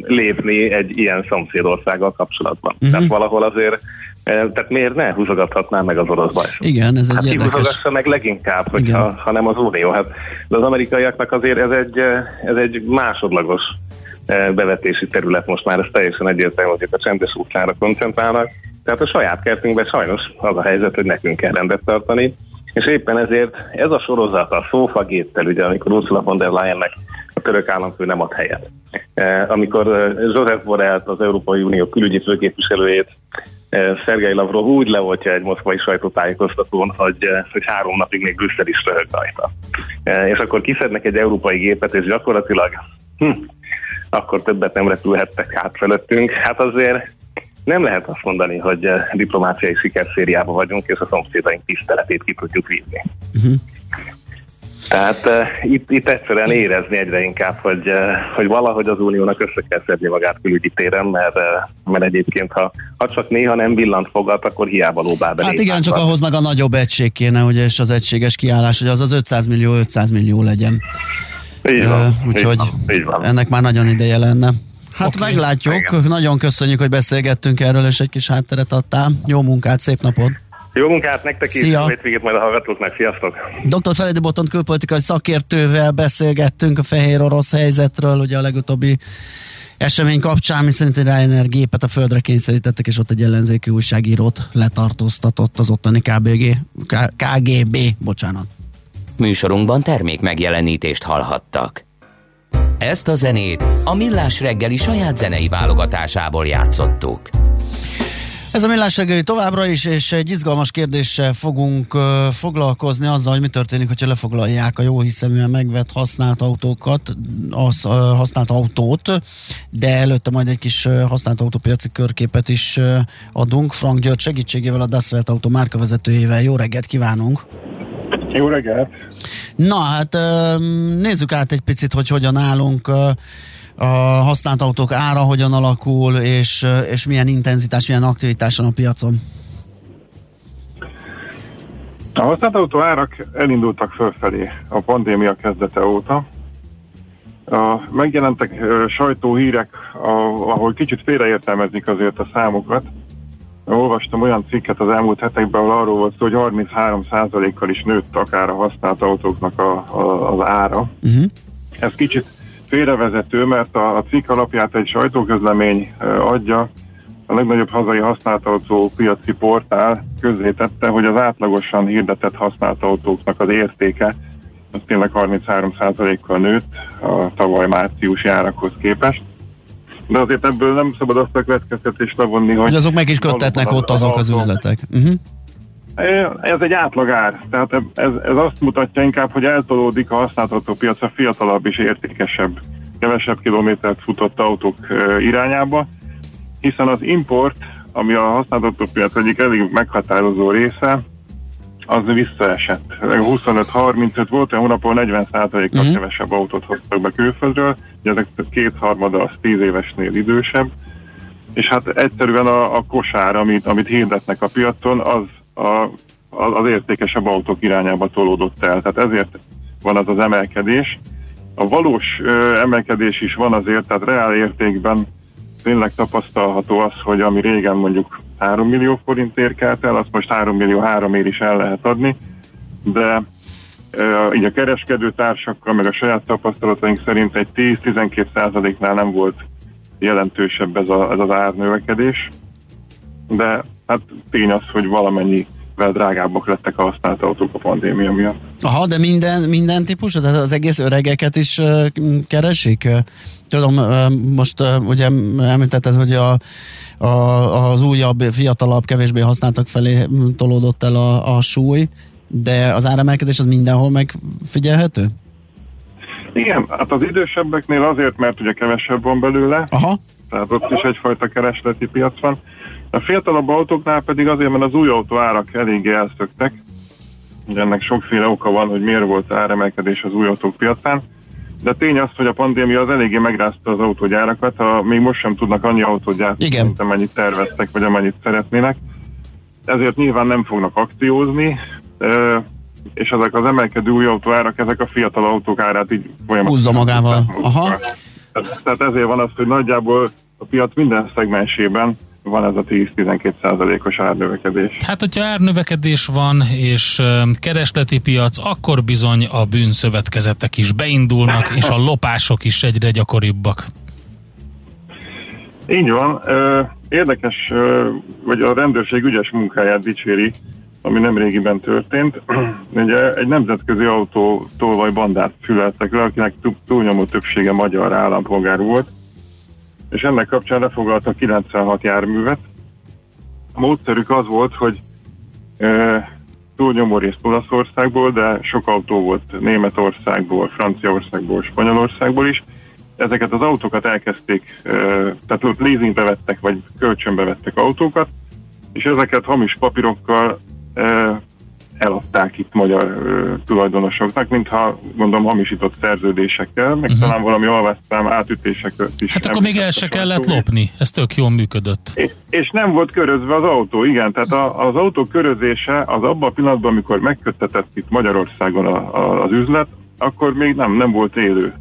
lépni egy ilyen szomszédországgal kapcsolatban. Uh-huh. Tehát valahol azért tehát miért ne húzogathatná meg az orosz baj? Igen, ez egy hát érdekes... meg leginkább, hogyha, ha nem az Unió. Hát, de az amerikaiaknak azért ez egy, ez egy másodlagos bevetési terület most már, ez teljesen egyértelmű, hogy a csendes útjára koncentrálnak. Tehát a saját kertünkben sajnos az a helyzet, hogy nekünk kell rendet tartani, és éppen ezért ez a sorozat a szófagéttel, ugye amikor Ursula von der Leyennek a török államfő nem ad helyet. E, amikor e, Joseph Borrellt, az Európai Unió külügyi főképviselőjét e, Szergei Lavrov úgy leoltja egy moszkvai sajtótájékoztatón, hogy, hogy három napig még Brüsszel is röhög rajta. És akkor kiszednek egy európai gépet, és gyakorlatilag hm, akkor többet nem repülhettek át fölöttünk. Hát azért nem lehet azt mondani, hogy eh, diplomáciai sikerszériában vagyunk, és a szomszédaink tiszteletét ki tudjuk vinni. Uh-huh. Tehát uh, itt, itt egyszerűen érezni egyre inkább, hogy, uh, hogy valahogy az uniónak össze kell szedni magát külügyi téren, mert, uh, mert egyébként, ha, ha csak néha nem villant fogat, akkor hiába lóbál be. Hát igen, csak ahhoz meg a nagyobb egység kéne, ugye, és az egységes kiállás, hogy az az 500 millió, 500 millió legyen. Így van, uh, úgyhogy így van, így van. ennek már nagyon ideje lenne. Hát okay. meglátjuk. Igen. Nagyon köszönjük, hogy beszélgettünk erről, és egy kis hátteret adtál. Jó munkát, szép napot! Jó munkát nektek is, Szia. hétvégét majd a hallgatóknak, sziasztok! Dr. Feledi Boton külpolitikai szakértővel beszélgettünk a fehér orosz helyzetről, ugye a legutóbbi esemény kapcsán, mi szerint egy Ryanair gépet a földre kényszerítettek, és ott egy ellenzéki újságírót letartóztatott az ottani KBG, K- KGB, bocsánat. Műsorunkban termék megjelenítést hallhattak. Ezt a zenét a Millás reggeli saját zenei válogatásából játszottuk. Ez a Millás reggeli továbbra is, és egy izgalmas kérdéssel fogunk uh, foglalkozni azzal, hogy mi történik, hogyha lefoglalják a jó hiszeműen megvett használt autókat, az használt autót, de előtte majd egy kis használt autópiaci körképet is adunk. Frank György segítségével a Dassault autó márkavezetőjével. Jó reggelt kívánunk! Jó reggelt! Na hát nézzük át egy picit, hogy hogyan állunk a használt autók ára hogyan alakul, és, és milyen intenzitás, milyen aktivitás van a piacon. A használt autó árak elindultak fölfelé a pandémia kezdete óta. A, megjelentek sajtóhírek, ahol kicsit félreértelmezik azért a számokat, Olvastam olyan cikket az elmúlt hetekben, ahol arról volt szó, hogy 33%-kal is nőtt akár a használt autóknak a, a, az ára. Uh-huh. Ez kicsit félrevezető, mert a, a cikk alapját egy sajtóközlemény adja, a legnagyobb hazai használt autó piaci portál közzétette, hogy az átlagosan hirdetett használt autóknak az értéke az tényleg 33%-kal nőtt a tavaly márciusi árakhoz képest de azért ebből nem szabad azt a következtetést levonni, hogy... Hogy azok meg is köttetnek ott azok az üzletek. Uh-huh. Ez egy átlagár, tehát ez, ez azt mutatja inkább, hogy eltolódik a használható piac a fiatalabb és értékesebb, kevesebb kilométert futott autók irányába, hiszen az import, ami a használható piac egyik elég meghatározó része, az visszaesett. 25-35 volt, olyan hónapon 40%-kal uh-huh. kevesebb autót hoztak be külföldről, ugye ezek kétharmada az 10 évesnél idősebb, és hát egyszerűen a, a kosár, amit, amit hirdetnek a piacon, az a, az értékesebb autók irányába tolódott el. Tehát ezért van az az emelkedés. A valós ö, emelkedés is van azért, tehát reál értékben tényleg tapasztalható az, hogy ami régen mondjuk 3 millió forint érkelt el, azt most 3 millió 3 ér is el lehet adni, de e, így a kereskedő társakkal, meg a saját tapasztalataink szerint egy 10-12 százaléknál nem volt jelentősebb ez, a, ez az árnövekedés, de hát tény az, hogy valamennyi drágábbak lettek a használt autók a pandémia miatt. Aha, de minden, minden típus, tehát az egész öregeket is uh, keresik? Tudom, uh, most uh, ugye említetted, hogy a, a, az újabb, fiatalabb, kevésbé használtak felé tolódott el a, a súly, de az áremelkedés az mindenhol megfigyelhető? Igen, hát az idősebbeknél azért, mert ugye kevesebb van belőle, Aha. tehát ott is egyfajta keresleti piac van. A fiatalabb autóknál pedig azért, mert az új autó árak eléggé elszöktek. Ennek sokféle oka van, hogy miért volt áremelkedés az új autók piacán. De tény az, hogy a pandémia az eléggé megrázta az autógyárakat, ha még most sem tudnak annyi autót gyártani, Igen. mint amennyit terveztek, vagy amennyit szeretnének. Ezért nyilván nem fognak akciózni, és ezek az emelkedő új autóárak, ezek a fiatal autók árát így Húzza magával. Aha. Tehát ezért van az, hogy nagyjából a piac minden szegmensében van ez a 10-12 százalékos árnövekedés. Hát, hogyha árnövekedés van, és keresleti piac, akkor bizony a bűnszövetkezetek is beindulnak, és a lopások is egyre gyakoribbak. Így van. Érdekes, vagy a rendőrség ügyes munkáját dicséri, ami nem régiben történt. Ugye egy nemzetközi autó tolvaj bandát füleltek le, akinek tú- túlnyomó többsége magyar állampolgár volt, és ennek kapcsán lefoglaltak 96 járművet. A módszerük az volt, hogy ö, túlnyomó részt Olaszországból, de sok autó volt Németországból, Franciaországból, Spanyolországból is. Ezeket az autókat elkezdték, ö, tehát ott leasingbe vettek, vagy kölcsönbe vettek autókat, és ezeket hamis papírokkal eladták itt magyar ö, tulajdonosoknak, mintha gondolom hamisított szerződésekkel, meg uh-huh. talán valami alvásztám átütések is. Hát akkor még el se kellett lopni, ez tök jól működött. És, és nem volt körözve az autó, igen, tehát a, az autó körözése az abban a pillanatban, amikor megköttetett itt Magyarországon a, a, az üzlet, akkor még nem, nem volt élő.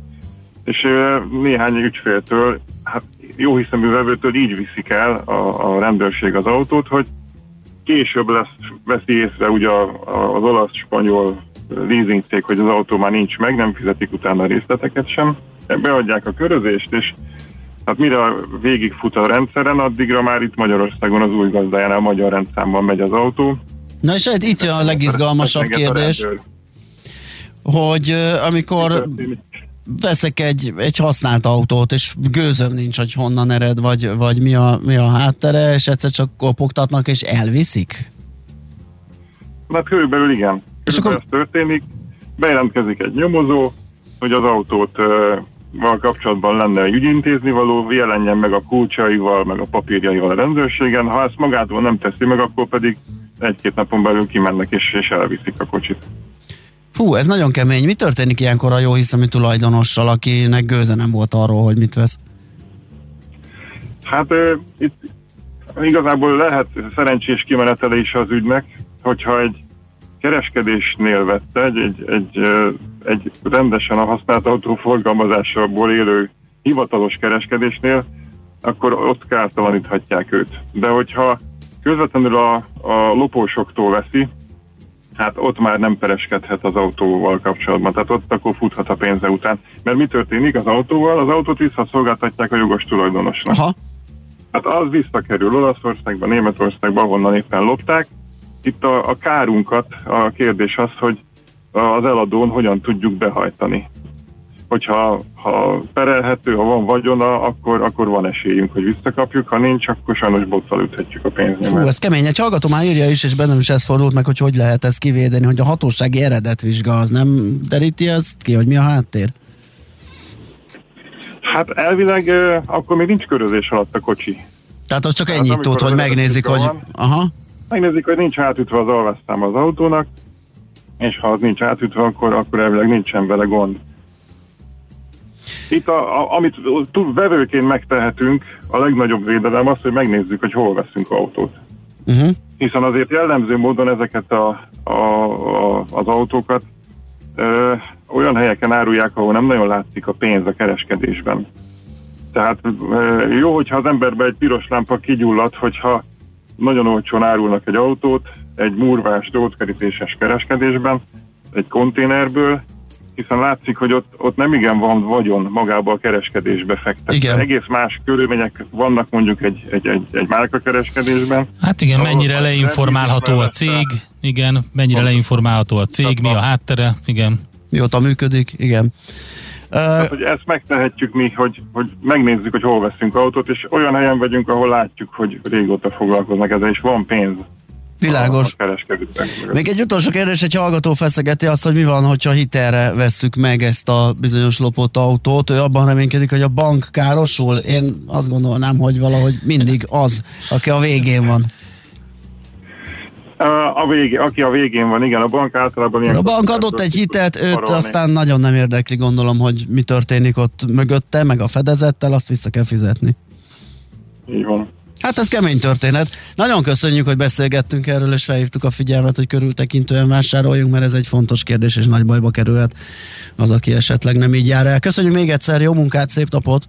És ö, néhány ügyféltől, hát jó hiszemű vevőtől így viszik el a, a rendőrség az autót, hogy később lesz, veszi észre ugye a, a, az olasz-spanyol leasing cég, hogy az autó már nincs meg, nem fizetik utána a részleteket sem, beadják a körözést, és hát mire végigfut a rendszeren, addigra már itt Magyarországon az új gazdájánál magyar rendszámban megy az autó. Na és itt- itt jön a legizgalmasabb a kérdés, hogy amikor. Veszek egy, egy használt autót, és gőzöm nincs, hogy honnan ered, vagy, vagy mi, a, mi a háttere, és egyszer csak kopogtatnak, és elviszik? Hát körülbelül igen. És akkor ez történik, bejelentkezik egy nyomozó, hogy az autót val kapcsolatban lenne egy ügyintézni való, jelenjen meg a kulcsaival, meg a papírjaival a rendőrségen. Ha ezt magától nem teszi meg, akkor pedig egy-két napon belül kimennek és, és elviszik a kocsit. Fú, ez nagyon kemény. Mi történik ilyenkor a jó hiszemű tulajdonossal, akinek gőze nem volt arról, hogy mit vesz? Hát ö, itt igazából lehet szerencsés kimenetele is az ügynek, hogyha egy kereskedésnél vette, egy, egy, egy, egy rendesen a használt autó forgalmazásából élő hivatalos kereskedésnél, akkor ott kártalaníthatják őt. De hogyha közvetlenül a, a lopósoktól veszi, hát ott már nem pereskedhet az autóval kapcsolatban, tehát ott akkor futhat a pénze után. Mert mi történik az autóval? Az autót visszaszolgáltatják a jogos tulajdonosnak. Aha. Hát az visszakerül Olaszországba, Németországba, ahonnan éppen lopták. Itt a, a kárunkat, a kérdés az, hogy az eladón hogyan tudjuk behajtani. Hogyha ha perelhető, ha van vagyona, akkor, akkor van esélyünk, hogy visszakapjuk, ha nincs, akkor sajnos bottal üthetjük a Fú, pénznyomát. ez kemény. Egy hallgató már írja is, és bennem is ez fordult meg, hogy hogy lehet ezt kivédeni, hogy a hatósági eredetvizsga az nem deríti ezt ki, hogy mi a háttér? Hát elvileg akkor még nincs körözés alatt a kocsi. Tehát az csak Hát ennyit amikor tud, hogy megnézik, hogy... eredetvizsga Aha. Megnézik, hogy nincs átütve az alvásztám az autónak, és ha az nincs átütve, akkor, akkor elvileg nincsen vele gond. Itt, a, a, amit túl vevőként megtehetünk, a legnagyobb védelem az, hogy megnézzük, hogy hol veszünk autót. Uh-huh. Hiszen azért jellemző módon ezeket a, a, a, az autókat ö, olyan helyeken árulják, ahol nem nagyon látszik a pénz a kereskedésben. Tehát ö, jó, hogyha az emberbe egy piros lámpa kigyullad, hogyha nagyon olcsón árulnak egy autót, egy murvás, drótkerítéses kereskedésben, egy konténerből, hiszen látszik, hogy ott, ott nem igen van vagyon magába a kereskedésbe fektetve. Igen. Egész más körülmények vannak mondjuk egy, egy, egy, egy kereskedésben. Hát igen, mennyire leinformálható a cég, igen, mennyire leinformálható a cég, mi a háttere, igen. Mióta működik, igen. Tehát, hogy ezt megtehetjük mi, hogy, hogy megnézzük, hogy hol veszünk autót, és olyan helyen vagyunk, ahol látjuk, hogy régóta foglalkoznak ezzel, és van pénz. Világos. Még egy utolsó kérdés, egy hallgató feszegeti azt, hogy mi van, hogyha hitelre vesszük meg ezt a bizonyos lopott autót. Ő abban reménykedik, hogy a bank károsul. Én azt gondolnám, hogy valahogy mindig az, aki a végén van. A végé, aki a végén van, igen, a bank általában ilyen... A bank adott egy hitelt, őt parolni. aztán nagyon nem érdekli, gondolom, hogy mi történik ott mögötte, meg a fedezettel, azt vissza kell fizetni. Így van. Hát ez kemény történet. Nagyon köszönjük, hogy beszélgettünk erről, és felhívtuk a figyelmet, hogy körültekintően vásároljunk, mert ez egy fontos kérdés, és nagy bajba kerülhet az, aki esetleg nem így jár el. Köszönjük még egyszer, jó munkát, szép napot!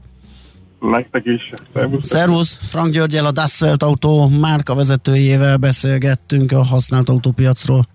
Nektek is. Szervusz. Szervusz. Frank Györgyel a Dasselt autó márka vezetőjével beszélgettünk a használt autópiacról.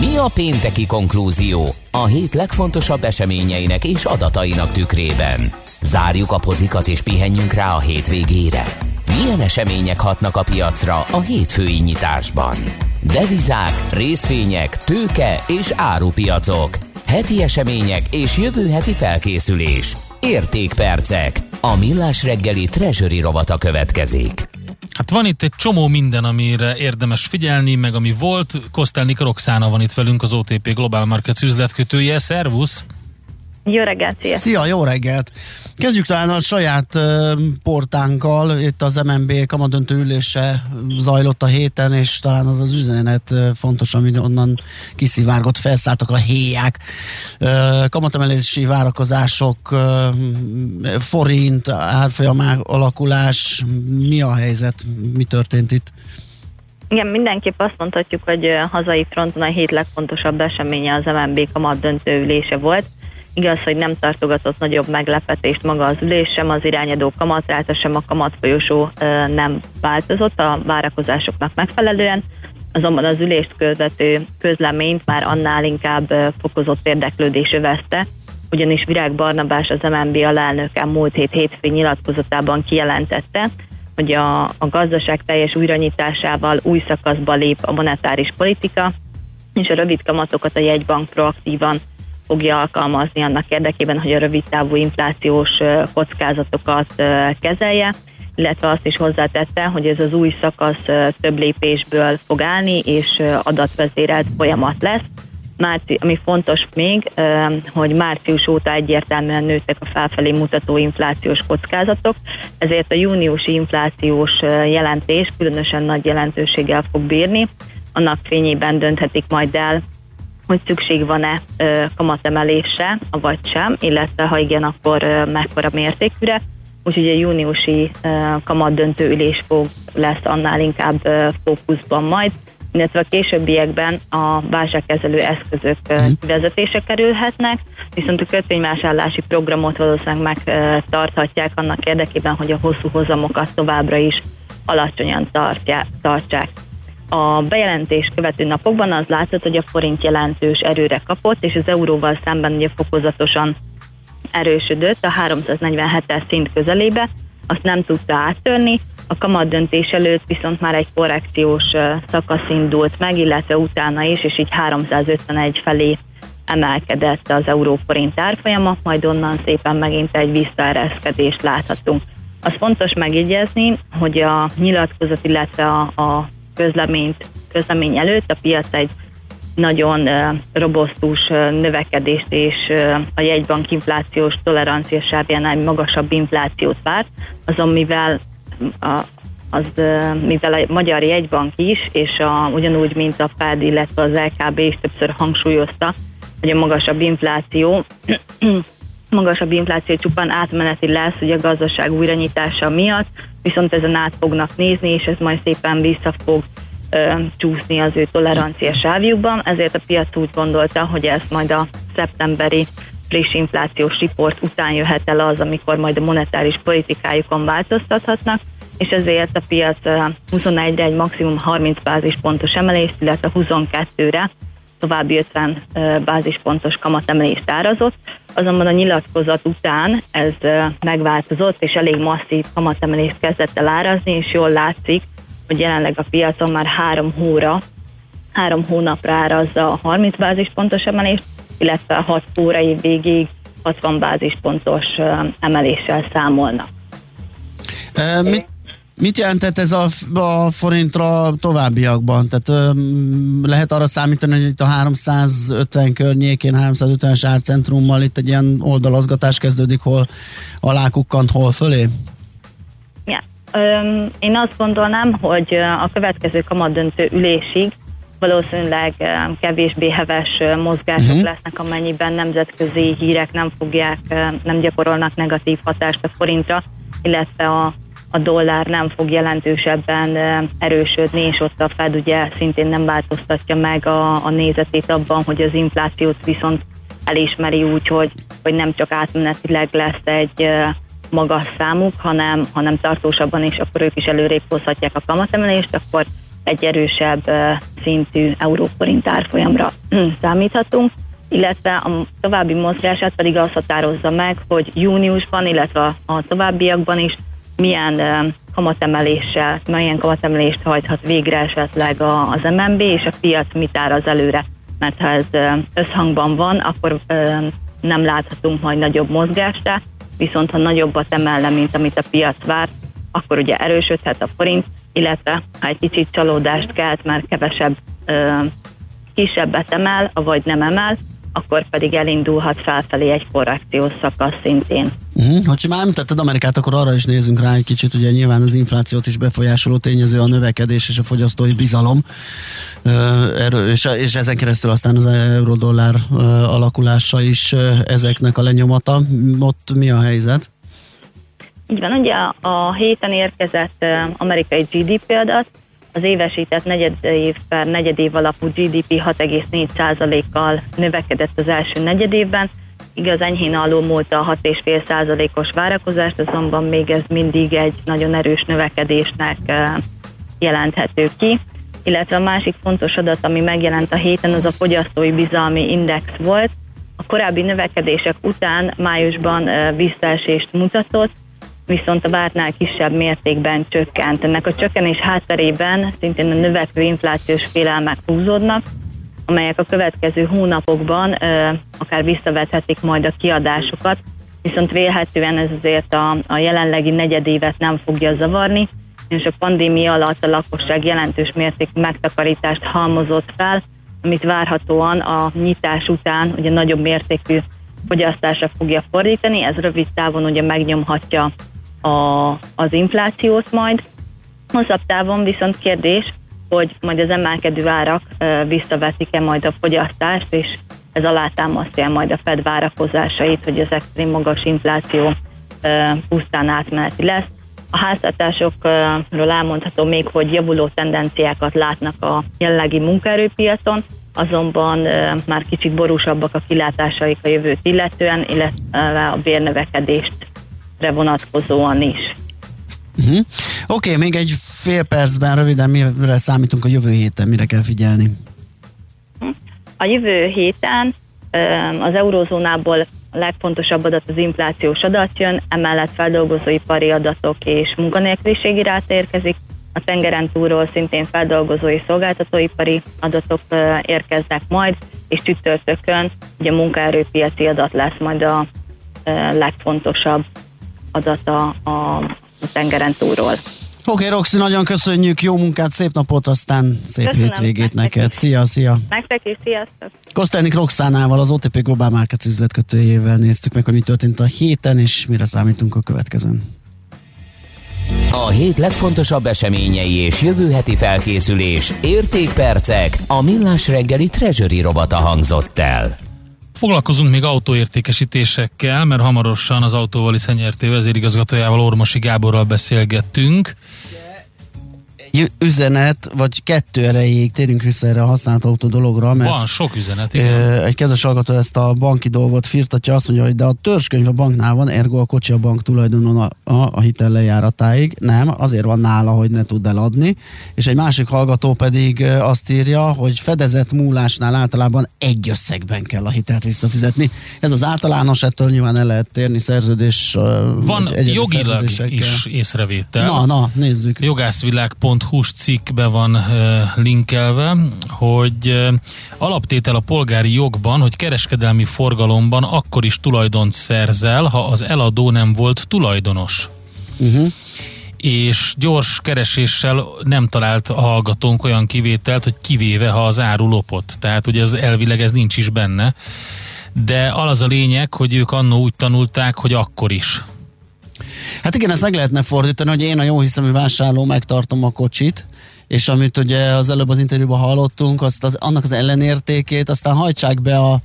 Mi a pénteki konklúzió a hét legfontosabb eseményeinek és adatainak tükrében? Zárjuk a pozikat és pihenjünk rá a hétvégére. Milyen események hatnak a piacra a hétfői nyitásban? Devizák, részvények, tőke és árupiacok. Heti események és jövő heti felkészülés. Értékpercek. A millás reggeli treasury rovata következik. Hát van itt egy csomó minden, amire érdemes figyelni, meg ami volt. Kosztelnik Roxana van itt velünk, az OTP Global Markets üzletkötője. Szervusz! Jó reggelt, szia. Szia, jó reggelt! Kezdjük talán a saját uh, portánkkal, itt az MNB kamadöntő ülése zajlott a héten, és talán az az üzenet uh, fontos, ami onnan kiszivárgott, felszálltak a héják, uh, kamatemelési várakozások, forint, árfolyam alakulás, mi a helyzet, mi történt itt? Igen, mindenképp azt mondhatjuk, hogy hazai fronton a hét legfontosabb eseménye az MNB kamat döntő ülése volt. Igaz, hogy nem tartogatott nagyobb meglepetést maga az ülés, sem az irányadó kamatráta, sem a kamatfolyosó nem változott a várakozásoknak megfelelően, azonban az ülést követő közleményt már annál inkább fokozott érdeklődés övezte, ugyanis Virág Barnabás az MNB alelnöke múlt hét hétfőn nyilatkozatában kijelentette, hogy a, a gazdaság teljes újranyitásával új szakaszba lép a monetáris politika, és a rövid kamatokat a jegybank proaktívan fogja alkalmazni annak érdekében, hogy a rövid távú inflációs kockázatokat kezelje, illetve azt is hozzátette, hogy ez az új szakasz több lépésből fog állni, és adatvezérelt folyamat lesz. Márci, ami fontos még, hogy március óta egyértelműen nőttek a felfelé mutató inflációs kockázatok, ezért a júniusi inflációs jelentés különösen nagy jelentőséggel fog bírni. Annak fényében dönthetik majd el, hogy szükség van-e kamatemelésre, vagy sem, illetve ha igen, akkor mekkora mértékűre. Úgyhogy a júniusi kamat döntő ülés fog, lesz annál inkább fókuszban majd, illetve a későbbiekben a válságkezelő eszközök mhm. vezetése kerülhetnek, viszont a kötvényvásárlási programot valószínűleg megtarthatják annak érdekében, hogy a hosszú hozamokat továbbra is alacsonyan tartják, tartsák. A bejelentés követő napokban az látszott, hogy a forint jelentős erőre kapott, és az euróval szemben ugye fokozatosan erősödött a 347-es szint közelébe, azt nem tudta áttörni, a kamat döntés előtt viszont már egy korrekciós szakasz indult meg, illetve utána is, és így 351 felé emelkedett az euróforint árfolyama, majd onnan szépen megint egy visszaereszkedést láthatunk. Az fontos megjegyezni, hogy a nyilatkozat, illetve a, a közleményt, közlemény előtt. A piac egy nagyon robosztus növekedést és a jegybank inflációs tolerancia sávján egy magasabb inflációt várt, azon mivel a, az, mivel a Magyar Jegybank is, és a, ugyanúgy, mint a Fed, illetve az LKB is többször hangsúlyozta, hogy a magasabb infláció magasabb infláció csupán átmeneti lesz ugye a gazdaság újranyitása miatt, viszont ezen át fognak nézni, és ez majd szépen vissza fog ö, csúszni az ő tolerancia sávjukban, ezért a piac úgy gondolta, hogy ez majd a szeptemberi friss inflációs riport után jöhet el az, amikor majd a monetáris politikájukon változtathatnak, és ezért a piac 21-re egy maximum 30 bázis pontos emelést, illetve 22-re további 50 bázispontos kamatemelést árazott, azonban a nyilatkozat után ez megváltozott, és elég masszív kamatemelést kezdett el árazni, és jól látszik, hogy jelenleg a piacon már három hóra, három hónapra árazza a 30 bázispontos emelést, illetve 6 órai végig 60 bázispontos emeléssel számolnak. E, mit, mit jelentett ez a, a forintra továbbiakban? Tehát um, lehet arra számítani, hogy itt a 350 környékén, 350-es árcentrummal itt egy ilyen oldalazgatás kezdődik, hol alákukkant, hol fölé? Ja. Um, én azt gondolnám, hogy a következő kamadöntő ülésig valószínűleg kevésbé heves mozgások uh-huh. lesznek, amennyiben nemzetközi hírek nem fogják, nem gyakorolnak negatív hatást a forintra, illetve a, a dollár nem fog jelentősebben erősödni, és ott a Fed ugye szintén nem változtatja meg a, a nézetét abban, hogy az inflációt viszont elismeri úgy, hogy, hogy nem csak átmenetileg lesz egy magas számuk, hanem, hanem tartósabban, és akkor ők is előrébb hozhatják a kamatemelést, akkor egy erősebb szintű euróforint árfolyamra számíthatunk, illetve a további mozgását pedig azt határozza meg, hogy júniusban, illetve a továbbiakban is milyen kamatemeléssel, milyen kamatemelést hajthat végre esetleg az MNB, és a piac mit áraz előre. Mert ha ez összhangban van, akkor nem láthatunk majd nagyobb mozgást, viszont ha nagyobbat emelle, mint amit a piac vár, akkor ugye erősödhet a forint, illetve ha egy kicsit csalódást kelt, már kevesebb, kisebbet emel, vagy nem emel, akkor pedig elindulhat felfelé egy korrekciós szakasz szintén. Uh-huh. Hogyha már említetted Amerikát, akkor arra is nézzünk rá egy kicsit, ugye nyilván az inflációt is befolyásoló tényező a növekedés és a fogyasztói bizalom, uh, és, és ezen keresztül aztán az euró-dollár alakulása is ezeknek a lenyomata. Ott mi a helyzet? Így van, ugye a héten érkezett amerikai GDP adat, az évesített negyedév per negyedév alapú GDP 6,4%-kal növekedett az első negyedévben, igaz enyhén alul múlt a 6,5%-os várakozást, azonban még ez mindig egy nagyon erős növekedésnek jelenthető ki. Illetve a másik fontos adat, ami megjelent a héten, az a fogyasztói bizalmi index volt. A korábbi növekedések után májusban visszaesést mutatott, viszont a vártnál kisebb mértékben csökkent. Ennek a csökkenés hátterében szintén a növekvő inflációs félelmek húzódnak, amelyek a következő hónapokban ö, akár visszavethetik majd a kiadásokat, viszont vélhetően ez azért a, a jelenlegi negyedévet nem fogja zavarni, és a pandémia alatt a lakosság jelentős mértékű megtakarítást halmozott fel, amit várhatóan a nyitás után ugye nagyobb mértékű fogyasztásra fogja fordítani, ez rövid távon ugye megnyomhatja a, az inflációt majd. Hosszabb távon viszont kérdés, hogy majd az emelkedő árak visszavetik-e majd a fogyasztást, és ez alátámasztja majd a Fed várakozásait, hogy az extrém magas infláció pusztán átmeneti lesz. A háztartásokról elmondható még, hogy javuló tendenciákat látnak a jelenlegi munkaerőpiacon, azonban már kicsit borúsabbak a kilátásaik a jövőt illetően, illetve a bérnövekedést vonatkozóan is. Uh-huh. Oké, okay, még egy fél percben röviden mire számítunk a jövő héten, mire kell figyelni? A jövő héten az eurózónából a legfontosabb adat az inflációs adat jön, emellett feldolgozóipari adatok és munkanélküliségi rát érkezik, a tengeren túlról szintén feldolgozói szolgáltatóipari adatok érkeznek majd, és csütörtökön ugye munkaerőpiaci adat lesz majd a legfontosabb adata a tengeren túlról. Oké, okay, Roxy, nagyon köszönjük, jó munkát, szép napot, aztán szép Köszönöm, hétvégét nektek. neked. Szia, szia! Nektek is, sziasztok! Kosztánik Roxánával, az OTP Global Markets üzletkötőjével néztük meg, hogy mi történt a héten, és mire számítunk a következőn. A hét legfontosabb eseményei és jövő heti felkészülés, értékpercek, a millás reggeli treasury robata hangzott el. Foglalkozunk még autóértékesítésekkel, mert hamarosan az Autóval Szenyerté vezérigazgatójával Ormosi Gáborral beszélgettünk. Egy üzenet, vagy kettő erejéig térünk vissza erre a használt autó dologra. Mert Van sok üzenet, igen. Egy kedves hallgató ezt a banki dolgot firtatja, azt mondja, hogy de a törzskönyv a banknál van, ergo a kocsi a bank tulajdonon a, a, a hitel lejáratáig. Nem, azért van nála, hogy ne tud eladni. És egy másik hallgató pedig azt írja, hogy fedezett múlásnál általában egy összegben kell a hitelt visszafizetni. Ez az általános, ettől nyilván el lehet térni szerződés. Van jogilag is észrevétel. Na, na, nézzük. Jogászvilág.hu cikkbe van linkelve, hogy uh, alaptétel a polgári jogban, hogy kereskedelmi forgalomban akkor is tulajdont szerzel, ha az eladó nem volt tulajdonos. Uh-huh és gyors kereséssel nem talált a hallgatónk olyan kivételt, hogy kivéve, ha az áru lopott. Tehát ugye ez elvileg ez nincs is benne. De az a lényeg, hogy ők annó úgy tanulták, hogy akkor is. Hát igen, ezt meg lehetne fordítani, hogy én a jó hiszemű vásárló megtartom a kocsit, és amit ugye az előbb az interjúban hallottunk, azt az, annak az ellenértékét, aztán hajtsák be a,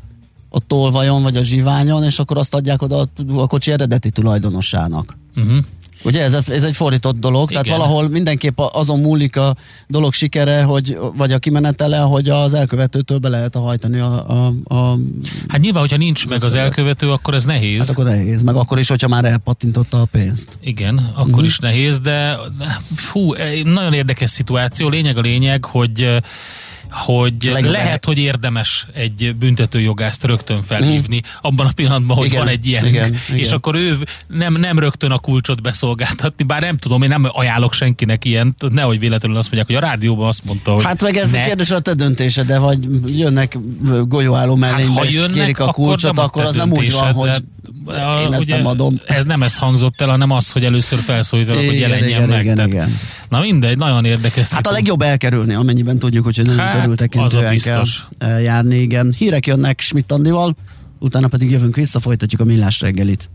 a tolvajon vagy a zsiványon, és akkor azt adják oda a, a kocsi eredeti tulajdonosának. Uh-huh. Ugye ez, ez egy fordított dolog, Igen. tehát valahol mindenképp azon múlik a dolog sikere, hogy, vagy a kimenetele, hogy az elkövetőtől be lehet hajtani a, a, a Hát nyilván, hogyha nincs meg az elkövető, akkor ez nehéz. Hát akkor nehéz, meg akkor is, hogyha már elpattintotta a pénzt. Igen, akkor uh-huh. is nehéz, de fú, nagyon érdekes szituáció. Lényeg a lényeg, hogy hogy Legjobb lehet, hogy érdemes egy büntetőjogást rögtön felhívni, mm. abban a pillanatban, hogy igen, van egy ilyen, igen, és igen. akkor ő nem, nem rögtön a kulcsot beszolgáltatni, bár nem tudom, én nem ajánlok senkinek ilyen, nehogy véletlenül azt mondják, hogy a rádióban azt mondta, hogy Hát meg ez ne. kérdés a te döntése, de vagy jönnek golyóálló mellé, hát, és jönnek, kérik a kulcsot, akkor, akkor az nem úgy van, hogy a, én ezt ugye, nem adom. Ez nem ez hangzott el, hanem az, hogy először felszólítanak, hogy jelenjen igen, meg. Igen, igen. Na mindegy, nagyon érdekes. Hát a legjobb elkerülni, amennyiben tudjuk, hogy nagyon hát, körültekintően kell járni. Igen. Hírek jönnek Schmidt Andival, utána pedig jövünk vissza, folytatjuk a millás reggelit.